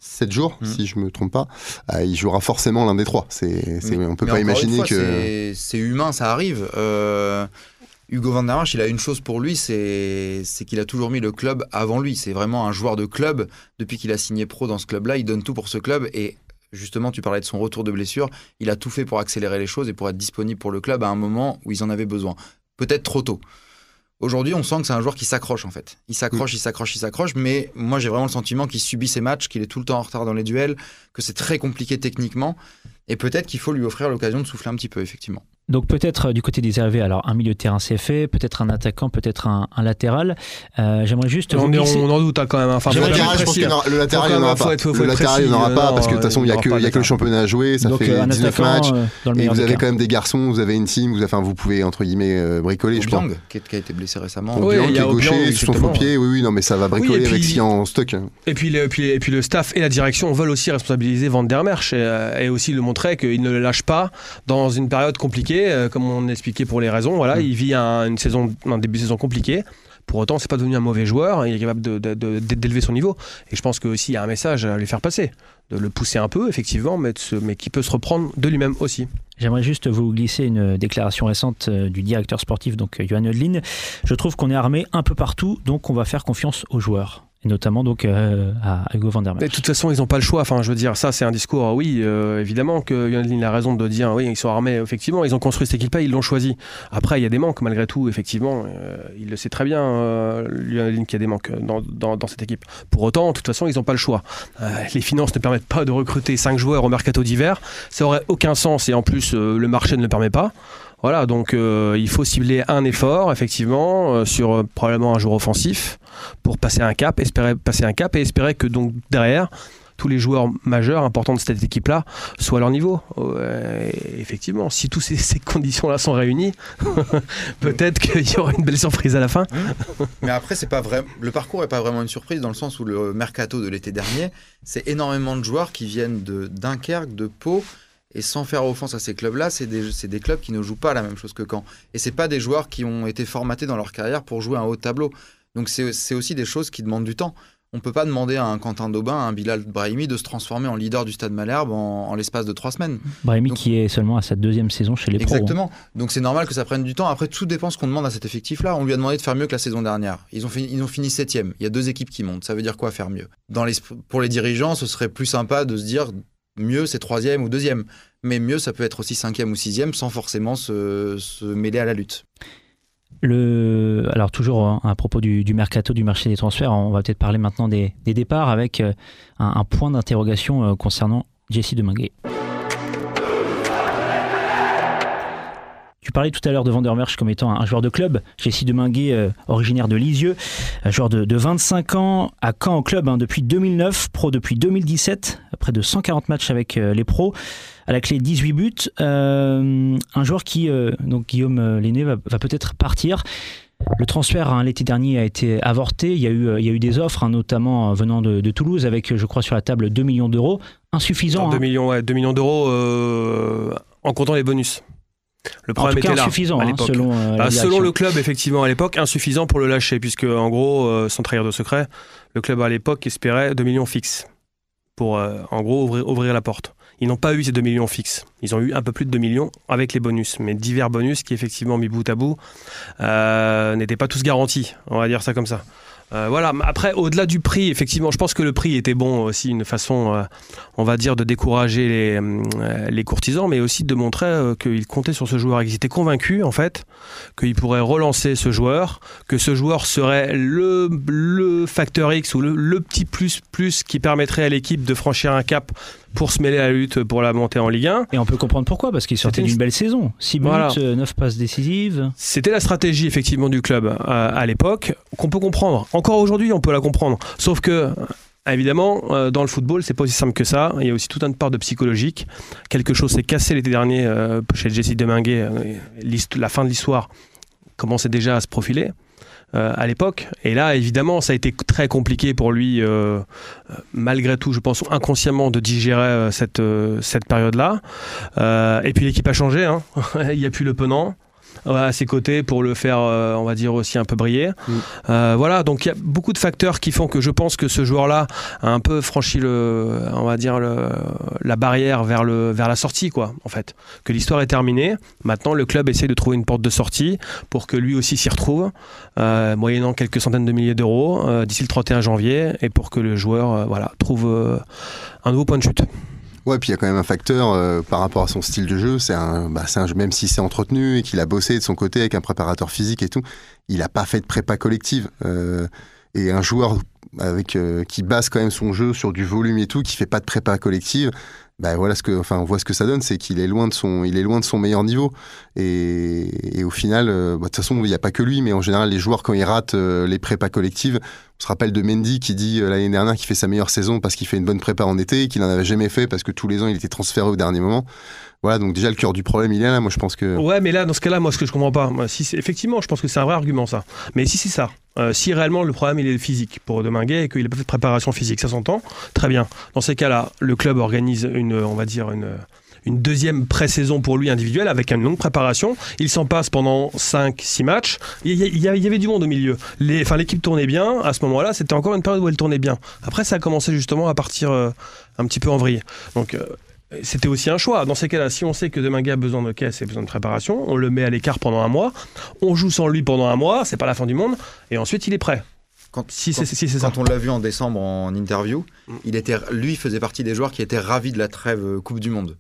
7 jours, Mhm. si je me trompe pas, euh, il jouera forcément l'un des trois. C'est, c'est- Mais- on peut pas imaginer fois, que. c'est- C'est humain, ça arrive. Euh, Hugo Van der March, il a une chose pour lui, c'est c'est qu'il a toujours mis le club avant lui. C'est vraiment un joueur de club. Depuis qu'il a signé pro dans ce club-là, il donne tout pour ce club. Et justement, tu parlais de son retour de blessure. Il a tout fait pour accélérer les choses et pour être disponible pour le club à un moment où ils en avaient besoin. Peut-être trop tôt. Aujourd'hui, on sent que c'est un joueur qui s'accroche en fait. Il s'accroche, il s'accroche, il s'accroche, mais moi j'ai vraiment le sentiment qu'il subit ses matchs, qu'il est tout le temps en retard dans les duels, que c'est très compliqué techniquement, et peut-être qu'il faut lui offrir l'occasion de souffler un petit peu, effectivement. Donc peut-être euh, du côté des arrivées, alors un milieu de terrain c'est fait, peut-être un attaquant, peut-être un, un latéral. Euh, J'aimerais juste vous On, est- glisser- on en doute hein, quand même. Enfin, Le latéral, je pense qu'il hein. le latéral, il Faut n'y en aura pas. même- faut être- faut Le latéral, il n'y en aura pas euh, parce que de toute façon, il n'y a que le championnat à jouer. Ça Donc fait euh, un 19 attaquant matchs. euh, dans le Et vous avez cas. quand même des garçons, vous avez une team, vous, enfin, vous pouvez entre guillemets euh, bricoler, je pense. Qui, qui a été blessé récemment. Oui, il y qui a gaucher, sur son faux pied, oui, oui, non, mais ça va bricoler et avec puis- ce qu'il y a en stock. hein. Et puis, le, puis, et puis le staff et la direction veulent aussi responsabiliser Van der Merch et, euh, et aussi le montrer qu'il ne le lâche pas dans une période compliquée, euh, comme on expliquait pour les raisons. Voilà, il vit un, une saison, un début de saison compliqué. Pour autant, c'est pas devenu un mauvais joueur. Il est capable d'élever son niveau. Et je pense qu'il y a un message à lui faire passer, de le pousser un peu, effectivement, mais, se- mais qui peut se reprendre de lui-même aussi. J'aimerais juste vous glisser une déclaration récente euh, du directeur sportif, donc euh, Johan Odlin. Je trouve qu'on est armé un peu partout, donc on va faire confiance aux joueurs. Et notamment donc euh, à Hugo van der Merch. de toute façon, ils n'ont pas le choix. Enfin, je veux dire, ça, c'est un discours. Oui, euh, évidemment que Yonlin a raison de dire, oui, ils sont armés. Effectivement, ils ont construit cette équipe-là, ils l'ont choisi. Après, il y a des manques, malgré tout. Effectivement, euh, il le sait très bien, Yonlin, qu'il y a des manques dans, dans- cette équipe. Pour autant, de toute façon, ils n'ont pas le choix. Les finances ne permettent pas de recruter 5 joueurs au mercato d'hiver. Ça aurait aucun sens et en plus, le marché ne le permet pas. Voilà, donc euh, il faut cibler un effort, effectivement, euh, sur euh, probablement un joueur offensif pour passer un cap, espérer passer un cap et espérer que donc derrière tous les joueurs majeurs importants de cette équipe-là soient à leur niveau. Effectivement, si toutes ces, ces conditions-là sont réunies, peut-être qu'il y aura une belle surprise à la fin. Mais après, c'est pas vrai. Le parcours est pas vraiment une surprise dans le sens où le mercato de l'été dernier, c'est énormément de joueurs qui viennent de Dunkerque, de Pau. Et sans faire offense à ces clubs-là, c'est des, clubs qui ne jouent pas la même chose que Caen. Et c'est pas des joueurs qui ont été formatés dans leur carrière pour jouer un haut tableau. Donc c'est aussi des choses qui demandent du temps. On peut pas demander à un Quentin Daubin, à un Bilal Brahimi de se transformer en leader du Stade Malherbe en, en l'espace de trois semaines. Brahimi Donc- qui est seulement à sa deuxième saison chez les pros. hein. Exactement. Donc c'est normal que ça prenne du temps. Après, tout dépend ce qu'on demande à cet effectif-là. On lui a demandé de faire mieux que la saison dernière. Ils ont, fini, ils ont fini septième. Il y a deux équipes qui montent. Ça veut dire quoi faire mieux? Dans les, Pour les dirigeants, ce serait plus sympa de se dire mieux c'est troisième ou deuxième. Mais mieux, ça peut être aussi cinquième ou sixième sans forcément se, mêler à la lutte. Le, alors toujours hein, à propos du, mercato, du marché des transferts, on va peut-être parler maintenant des, départs avec euh, un, un point d'interrogation euh, concernant Jesse Deminguet. Tu parlais tout à l'heure de Vandermerch comme étant un joueur de club. Jesse Deminguet, euh, originaire de Lisieux, un joueur de, de 25 ans, à Caen en club hein, depuis 2009, pro depuis 2017, près de 140 matchs avec euh, les pros, à la clé 18 buts. Euh, un joueur qui, donc Guillaume Lenné, va, va peut-être partir. Le transfert hein, l'été dernier a été avorté. Il y a eu, il y a eu des offres, hein, notamment venant de, de Toulouse, avec, je crois, sur la table 2 millions d'euros. Insuffisant. 2 hein. millions, ouais, 2 millions d'euros en comptant les bonus. Le En problème tout cas, était là insuffisant, à hein, l'époque. selon, euh, Bah, selon le club, effectivement, à l'époque, insuffisant pour le lâcher, puisque en gros, euh, sans trahir de secret, le club à l'époque espérait 2 millions fixes pour, euh, en gros, ouvrir, ouvrir la porte. Ils n'ont pas eu ces 2 millions fixes. Ils ont eu un peu plus de 2 millions avec les bonus, mais divers bonus qui, effectivement, mis bout à bout, n'étaient pas tous garantis. On va dire ça comme ça. Euh, voilà. Après, au-delà du prix, effectivement, je pense que le prix était bon aussi, une façon, euh, on va dire, de décourager les, euh, courtisans, mais aussi de montrer qu'ils comptaient sur ce joueur. Ils étaient convaincus, en fait, qu'il pourrait relancer ce joueur, que ce joueur serait le, le facteur X ou le, le petit plus plus qui permettrait à l'équipe de franchir un cap pour se mêler à la lutte pour la montée en Ligue 1. Et on peut comprendre pourquoi, parce qu'il sortait une- d'une belle saison. 6 buts, Voilà. 9 passes décisives. C'était la stratégie effectivement du club euh, à l'époque qu'on peut comprendre. Encore aujourd'hui, on peut la comprendre. Sauf que euh, Évidemment, euh, dans le football, c'est pas aussi simple que ça. Il y a aussi toute une part de psychologique. Quelque chose s'est cassé l'été dernier euh, chez Jesse Deminguet. Euh, la fin de l'histoire commençait déjà à se profiler euh, à l'époque. Et là, évidemment, ça a été très compliqué pour lui, euh, malgré tout, je pense, inconsciemment, de digérer euh, cette, période-là. Et puis l'équipe a changé. hein. Il n'y a plus le Penant. À ses côtés pour le faire, euh, on va dire aussi un peu briller. Mm. Euh, voilà, donc il y a beaucoup de facteurs qui font que je pense que ce joueur-là a un peu franchi le, on va dire le, la barrière vers le, vers la sortie, quoi, en fait. Que l'histoire est terminée. Maintenant, le club essaie de trouver une porte de sortie pour que lui aussi s'y retrouve, euh, moyennant quelques centaines de milliers d'euros euh, d'ici le 31 janvier, et pour que le joueur, voilà, trouve un nouveau point de chute. Ouais, puis il y a quand même un facteur euh, par rapport à son style de jeu. C'est un, bah, un jeu, même si c'est entretenu et qu'il a bossé de son côté avec un préparateur physique et tout, il a pas fait de prépa collective. Euh, et un joueur avec euh, qui base quand même son jeu sur du volume et tout, qui fait pas de prépa collective, bah voilà ce que, enfin, on voit ce que ça donne, c'est qu'il est loin de son, il est loin de son meilleur niveau. Et, et au final, euh, bah, de toute façon, il n'y a pas que lui, mais en général, les joueurs quand ils ratent euh, les prépas collectives, on se rappelle de Mendy qui dit euh, l'année dernière qu'il fait sa meilleure saison parce qu'il fait une bonne prépa en été, qu'il n'en avait jamais fait parce que tous les ans il était transféré au dernier moment. Voilà, donc déjà le cœur du problème il est là. Moi, je pense que Ouais, mais là, dans ce cas-là, moi, ce que je comprends pas, moi, si effectivement, je pense que c'est un vrai argument, ça. Mais si c'est ça, euh, si réellement le problème il est physique pour Deminguet et qu'il n'a pas fait de préparation physique, ça s'entend, très bien. Dans ces cas-là, le club organise une, on va dire, une, une deuxième pré-saison pour lui individuelle avec une longue préparation. Il s'en passe pendant 5-6 matchs. Il y, avait du monde au milieu. L'équipe tournait bien. À ce moment-là, c'était encore une période où elle tournait bien. Après, ça a commencé justement à partir euh, un petit peu en vrille. Donc, euh, c'était aussi un choix. Dans ces cas-là, si on sait que Deminguet a besoin de caisse et besoin de préparation, on le met à l'écart pendant un mois, on joue sans lui pendant un mois, c'est pas la fin du monde, et ensuite il est prêt. Quand, Si quand- c'est si ça. Quand on l'a vu en décembre en interview, Mm. il était, lui faisait partie des joueurs qui étaient ravis de la trêve euh, Coupe du Monde.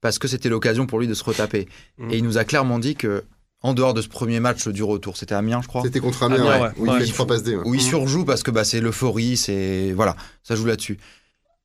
Parce que c'était l'occasion pour lui de se retaper. Mm. Et il nous a clairement dit que, en dehors de ce premier match du retour, c'était Amiens, je crois, c'était contre Amiens, Ah, ouais, ouais, où il ouais. passes D. ouais. où il surjoue parce que bah, c'est l'euphorie, c'est. Voilà, ça joue là-dessus.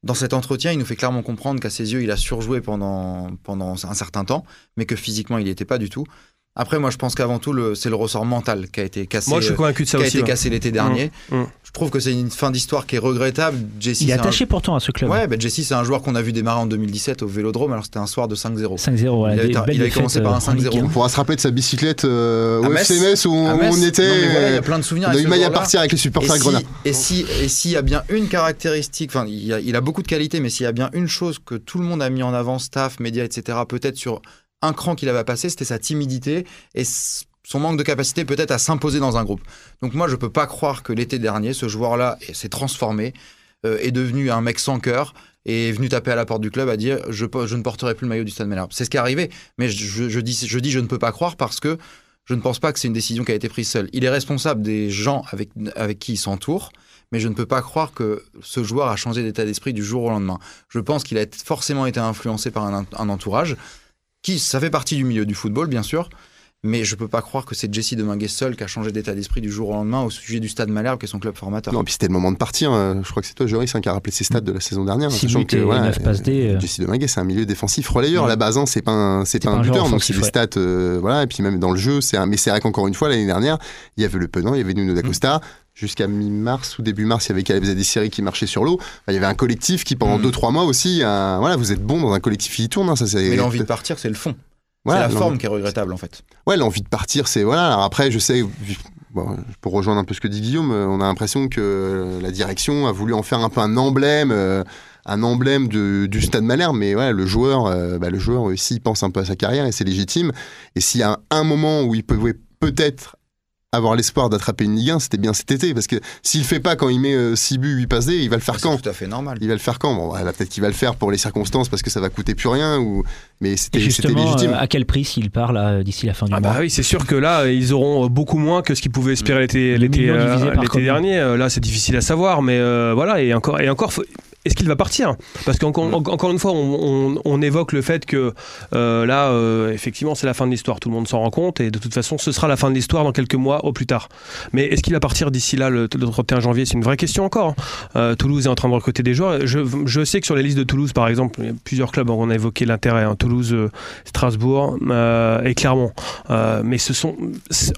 Dans cet entretien, il nous fait clairement comprendre qu'à ses yeux, il a surjoué pendant, un certain temps, mais que physiquement, il n'y était pas du tout. Après, moi, je pense qu'avant tout, c'est le ressort mental qui a été cassé. Moi je suis euh, convaincu de ça qui a aussi. été ouais. cassé l'été dernier. Mm. Je trouve que c'est une fin d'histoire qui est regrettable. Jesse, Il est un- attaché pourtant à ce club. Ouais, bah Jesse, c'est un joueur qu'on a vu démarrer en 2017 au Vélodrome. Alors c'était un soir de 5-0. 5-0, voilà, Il avait été- il commencé par un euh, en Ligue 5-0. un. On pourra se rappeler de sa bicyclette euh, au Metz. FCMS où on, était. Non, mais voilà, il y a euh, plein de souvenirs. on a eu maille à partir avec les supporters si, Grenade. et si et s'il y a bien une caractéristique, enfin il a, il a beaucoup de qualités, mais s'il y a bien une chose que tout le monde a mis en avant, staff, médias, etc., peut-être sur un cran qu'il avait passé, c'était sa timidité et son manque de capacité peut-être à s'imposer dans un groupe. Donc moi je peux pas croire que l'été dernier, ce joueur-là s'est transformé, euh, est devenu un mec sans cœur et est venu taper à la porte du club à dire je, ne porterai plus le maillot du Stade Malherbe. C'est ce qui est arrivé, mais je, dis, je dis je ne peux pas croire parce que je ne pense pas que c'est une décision qui a été prise seule. Il est responsable des gens avec, qui il s'entoure, mais je ne peux pas croire que ce joueur a changé d'état d'esprit du jour au lendemain. Je pense qu'il a forcément été influencé par un entourage, qui, ça fait partie du milieu du football, bien sûr, mais je ne peux pas croire que c'est Jesse Deminguet seul qui a changé d'état d'esprit du jour au lendemain au sujet du Stade Malherbe, qui est son club formateur. Non, puis c'était le moment de partir. euh, Je crois que c'est toi, Joris, hein, qui a rappelé ses stats de la saison dernière. Sachant buts que, et voilà, neuf passes D, euh. Jesse Deminguet, c'est un milieu défensif relayeur à la base. hein, c'est pas un, c'est pas un buteur, donc c'est des stats. euh, voilà, et puis même dans le jeu, c'est un. Mais c'est vrai qu'encore une fois, l'année dernière, il y avait le Penant, il y avait Nuno d'Acosta. Jusqu'à mi-mars ou début mars, il y avait Caleb Zadisseri qui marchait sur l'eau. Enfin, il y avait un collectif qui, pendant Mm. 2-3 mois aussi, euh, voilà, vous êtes bon dans un collectif qui tourne. hein, ça, Mais l'envie de partir, c'est le fond. voilà, c'est la forme qui est regrettable, en fait. Ouais, l'envie de partir, c'est voilà. Alors après, je sais, bon, pour rejoindre un peu ce que dit Guillaume, euh, on a l'impression que euh, la direction a voulu en faire un peu un emblème, euh, un emblème de- du Stade Malherbe. Mais voilà, le joueur, euh, bah, le joueur aussi il pense un peu à sa carrière et c'est légitime. Et s'il y a un moment où il pouvait peut-être avoir l'espoir d'attraper une Ligue 1, c'était bien cet été, parce que s'il le fait pas quand il met 6 buts, 8 passes D, il va le faire C'est quand tout à fait normal. il va le faire quand? Bon, voilà, peut-être qu'il va le faire pour les circonstances parce que ça va coûter plus rien, ou... mais c'était légitime. euh, à quel prix s'il part là d'ici la fin du Ah mois? bah oui, c'est sûr que là, ils auront euh, beaucoup moins que ce qu'ils pouvaient espérer l'été, l'été, euh, dernier. Euh, Là, c'est difficile à savoir, mais euh, voilà, et encore, et encore, faut- est-ce qu'il va partir? Parce qu'encore Mm. encore une fois, on, on- on évoque le fait que euh, là, euh, effectivement, c'est la fin de l'histoire. Tout le monde s'en rend compte, et de toute façon, ce sera la fin de l'histoire dans quelques mois au plus tard. Mais est-ce qu'il va partir d'ici là, le, le 31 janvier? C'est une vraie question encore. hein. Euh, Toulouse est en train de recruter des joueurs. Je, je sais que sur les listes de Toulouse, par exemple, il y a plusieurs clubs, on a évoqué l'intérêt. hein. Toulouse, Strasbourg et Clermont. Mais ce sont,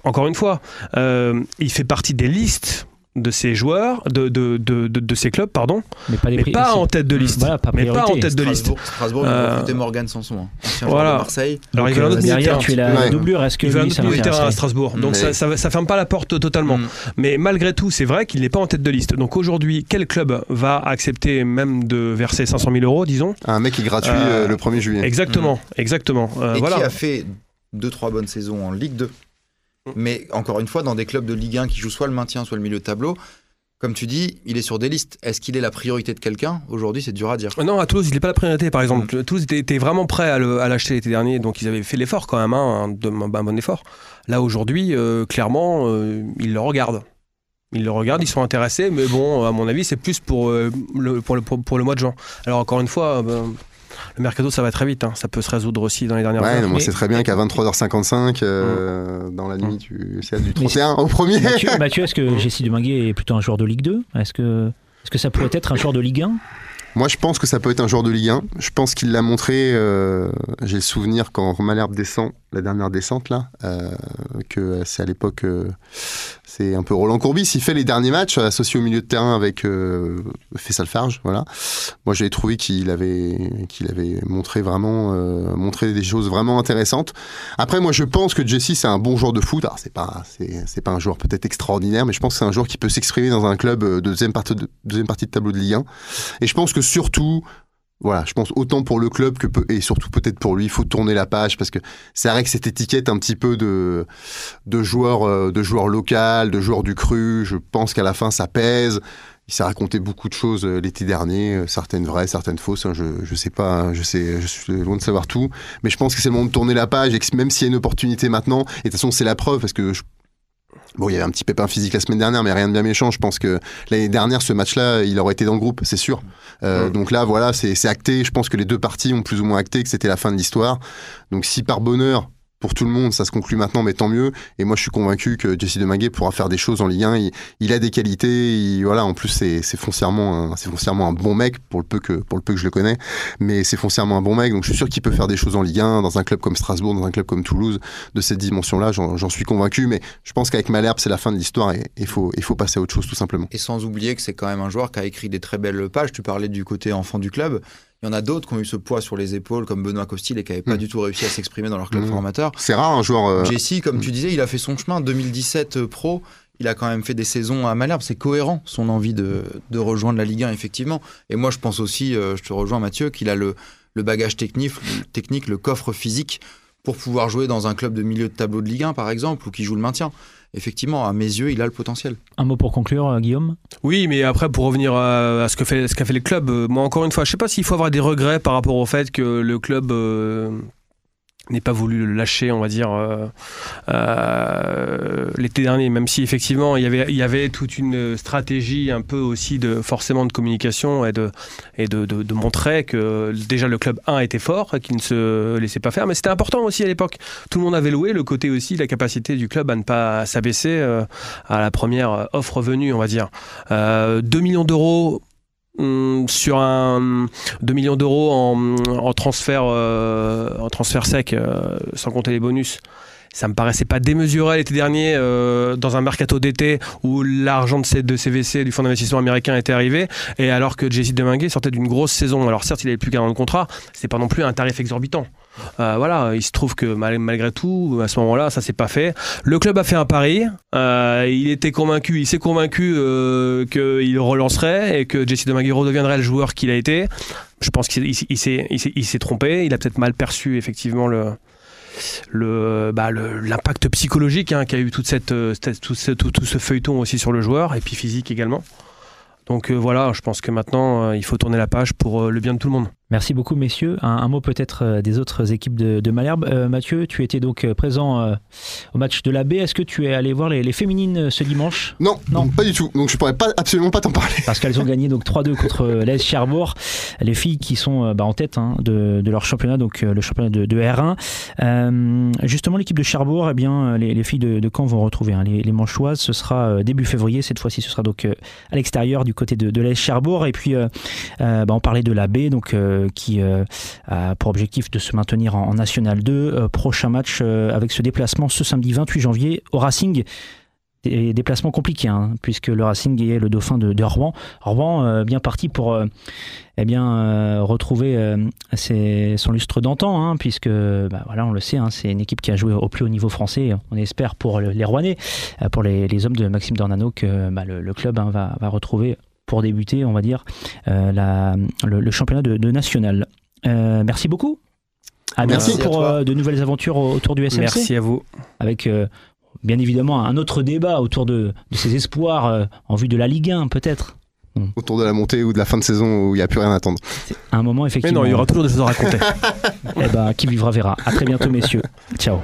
encore une fois, il fait partie des listes de ces joueurs, de, de, de, de, de ces clubs, pardon, Mais pas, mais pas en tête de liste. Voilà, pas mais pas en tête de liste. Strasbourg, Strasbourg, ils Euh, ont recruté Morgan Sanson, hein, voilà. Marseille. Alors il Donc, veut un euh, autre milieu de derrière, tu es la Ouais. doublure. Est-ce que Il veut un lui, autre ça milieu de terrain à Strasbourg. Donc Mais- ça, ça, ça ferme pas la porte totalement. Mm. Mais malgré tout, c'est vrai qu'il n'est pas en tête de liste. Donc aujourd'hui, quel club va accepter même de verser 500 000 euros, disons? Un mec est gratuit Euh, euh, le 1er juillet. Exactement, exactement. Euh, et voilà. qui a fait deux, trois bonnes saisons en Ligue 2. Mais encore une fois, dans des clubs de Ligue 1 qui jouent soit le maintien, soit le milieu de tableau, comme tu dis, il est sur des listes. Est-ce qu'il est la priorité de quelqu'un Aujourd'hui, c'est dur à dire. Non, à Toulouse, il n'est pas la priorité, par exemple. Mm. Toulouse était, vraiment prêt à le- à l'acheter l'été dernier, donc ils avaient fait l'effort quand même, hein, un, bon effort. Là, aujourd'hui, euh, clairement, euh, ils le regardent. Ils le regardent, ils sont intéressés, mais bon, à mon avis, c'est plus pour, euh, le, pour, le, pour, pour le mois de juin. Alors, encore une fois, euh, ben, le mercato, ça va très vite. hein. Ça peut se résoudre aussi dans les dernières Ouais, heures. non, mais sait très bien qu'à 23h55, euh, dans la nuit, tu, c'est du 31 au premier. Mathieu, Mathieu, est-ce que Jessie Deminguet est plutôt un joueur de Ligue 2 Est-ce que, est-ce que ça pourrait être un joueur de Ligue 1 Moi, je pense que ça peut être un joueur de Ligue 1. Je pense qu'il l'a montré. euh, J'ai le souvenir quand Malherbe descend, la dernière descente là, euh, que c'est à l'époque, euh, c'est un peu Roland Courbis. Il fait les derniers matchs associés au milieu de terrain avec euh, Fessal Farge. Voilà. Moi, j'ai trouvé qu'il avait, qu'il avait montré vraiment, euh, montré des choses vraiment intéressantes. Après, moi, je pense que Jesse c'est un bon joueur de foot. Alors, c'est pas, c'est, pas un joueur peut-être extraordinaire, mais je pense que c'est un joueur qui peut s'exprimer dans un club euh, de deuxième partie de, deuxième partie de tableau de Ligue 1. Et je pense que surtout, voilà, je pense autant pour le club que et surtout peut-être pour lui, il faut tourner la page parce que c'est vrai que cette étiquette un petit peu de de joueur euh, de joueur local, de joueur du cru, je pense qu'à la fin ça pèse. Il s'est raconté beaucoup de choses euh, l'été dernier, euh, certaines vraies, certaines fausses. hein, je je sais pas, hein, je je suis loin de savoir tout, mais je pense que c'est le moment de tourner la page et que même s'il y a une opportunité maintenant, et de toute façon c'est la preuve parce que je- Bon, il y avait un petit pépin physique la semaine dernière, mais rien de bien méchant. Je pense que l'année dernière, ce match-là, il aurait été dans le groupe, c'est sûr. Euh. Donc là, voilà, c'est c'est acté. Je pense que les deux parties ont plus ou moins acté que c'était la fin de l'histoire. Donc si par bonheur, pour tout le monde, ça se conclut maintenant, mais tant mieux. Et moi, je suis convaincu que Jesse Deminguet pourra faire des choses en Ligue 1. Il, a des qualités. Il, voilà, en plus, c'est foncièrement, c'est foncièrement un bon mec pour le peu que pour le peu que je le connais. Mais c'est foncièrement un bon mec. Donc je suis sûr qu'il peut faire des choses en Ligue 1 dans un club comme Strasbourg, dans un club comme Toulouse, de cette dimension-là. J'en suis convaincu. Mais je pense qu'avec Malherbe, c'est la fin de l'histoire et il faut il faut passer à autre chose tout simplement. Et sans oublier que c'est quand même un joueur qui a écrit des très belles pages. Tu parlais du côté enfant du club. Il y en a d'autres qui ont eu ce poids sur les épaules, comme Benoît Costil, et qui n'avaient pas Mm. du tout réussi à s'exprimer dans leur club Mm. formateur. C'est rare un joueur. euh, Jesse, comme tu disais, il a fait son chemin. 2017 euh, pro, il a quand même fait des saisons à Malherbe. C'est cohérent, son envie de, de rejoindre la Ligue 1, effectivement. Et moi, je pense aussi, euh, je te rejoins Mathieu, qu'il a le, le bagage technique, le, technique, le coffre physique pour pouvoir jouer dans un club de milieu de tableau de Ligue 1, par exemple, ou qui joue le maintien. Effectivement, à mes yeux, il a le potentiel. Un mot pour conclure, euh, Guillaume? Oui, mais après, pour revenir à, à ce que fait, ce qu'a fait le club, euh, moi, encore une fois, je sais pas s'il faut avoir des regrets par rapport au fait que le club euh, n'ait pas voulu le lâcher, on va dire, euh, euh, l'été dernier, même si effectivement, il y avait, il y avait toute une stratégie un peu aussi de forcément de communication et de, et de, montrer que déjà le club 1 était fort, qu'il ne se laissait pas faire, mais c'était important aussi à l'époque. Tout le monde avait loué le côté aussi, la capacité du club à ne pas s'abaisser euh, à la première offre venue, on va dire. Euh, 2 millions d'euros sur un 2 millions d'euros en, en transfert euh, en transfert sec euh, sans compter les bonus. Ça me paraissait pas démesuré l'été dernier euh, dans un mercato d'été où l'argent de, de CVC du fonds d'investissement américain était arrivé et alors que Jesse Deminguet sortait d'une grosse saison. Alors certes il avait plus qu'un an de contrat c'est pas non plus un tarif exorbitant Euh, voilà il se trouve que mal- malgré tout à ce moment-là ça s'est pas fait le club a fait un pari euh, il était convaincu il s'est convaincu euh, qu'il relancerait et que Jesse Deminguet redeviendrait le joueur qu'il a été je pense qu'il il- il s'est trompé il a peut-être mal perçu effectivement le le bah, l'impact psychologique hein, qu'a eu toute cette, tout, ce, feuilleton aussi sur le joueur et puis physique également. Donc voilà, je pense que maintenant il faut tourner la page pour le bien de tout le monde. Merci beaucoup, messieurs. Un, un mot peut-être euh, des autres équipes de, de Malherbe. Euh, Mathieu, tu étais donc euh, présent euh, au match de la B. Est-ce que tu es allé voir les, les féminines ce dimanche? Non, Non. pas du tout. Donc je pourrais pas absolument pas t'en parler. Parce qu'elles ont gagné donc 3-2 contre l'AS Cherbourg. Les filles qui sont bah, en tête hein, de, de leur championnat, donc le championnat de, de R1. Euh, justement, l'équipe de Cherbourg, eh bien, les, les filles de, Caen vont retrouver hein, les, les Manchoises. Ce sera début février. Cette fois-ci, ce sera donc à l'extérieur du côté de, l'AS Cherbourg. Et puis, bah, on parlait de la B, donc, qui euh, a pour objectif de se maintenir en, National 2. Euh, prochain match euh, avec ce déplacement ce samedi 28 janvier au Racing. Des déplacements compliqués, hein, puisque le Racing est le dauphin de, Rouen. Rouen, euh, bien parti pour euh, eh bien, euh, retrouver euh, son lustre d'antan, hein, puisque bah, voilà, on le sait, hein, c'est une équipe qui a joué au plus haut niveau français. On espère pour le- les Rouennais, euh, pour les, hommes de Maxime Dornano, que bah, le, club va retrouver pour débuter, on va dire, euh, la- le, le championnat de, de national. Euh, merci beaucoup. À bientôt Merci à pour euh, de nouvelles aventures autour du SMC. Merci à vous. Avec euh, bien évidemment un autre débat autour de, de ses espoirs euh, en vue de la Ligue 1, peut-être. Autour de la montée ou de la fin de saison où il n'y a plus rien à attendre. C'est un moment Mais effectivement. non, il y aura toujours des choses à raconter. Eh ben, qui vivra verra. À très bientôt, messieurs. Ciao.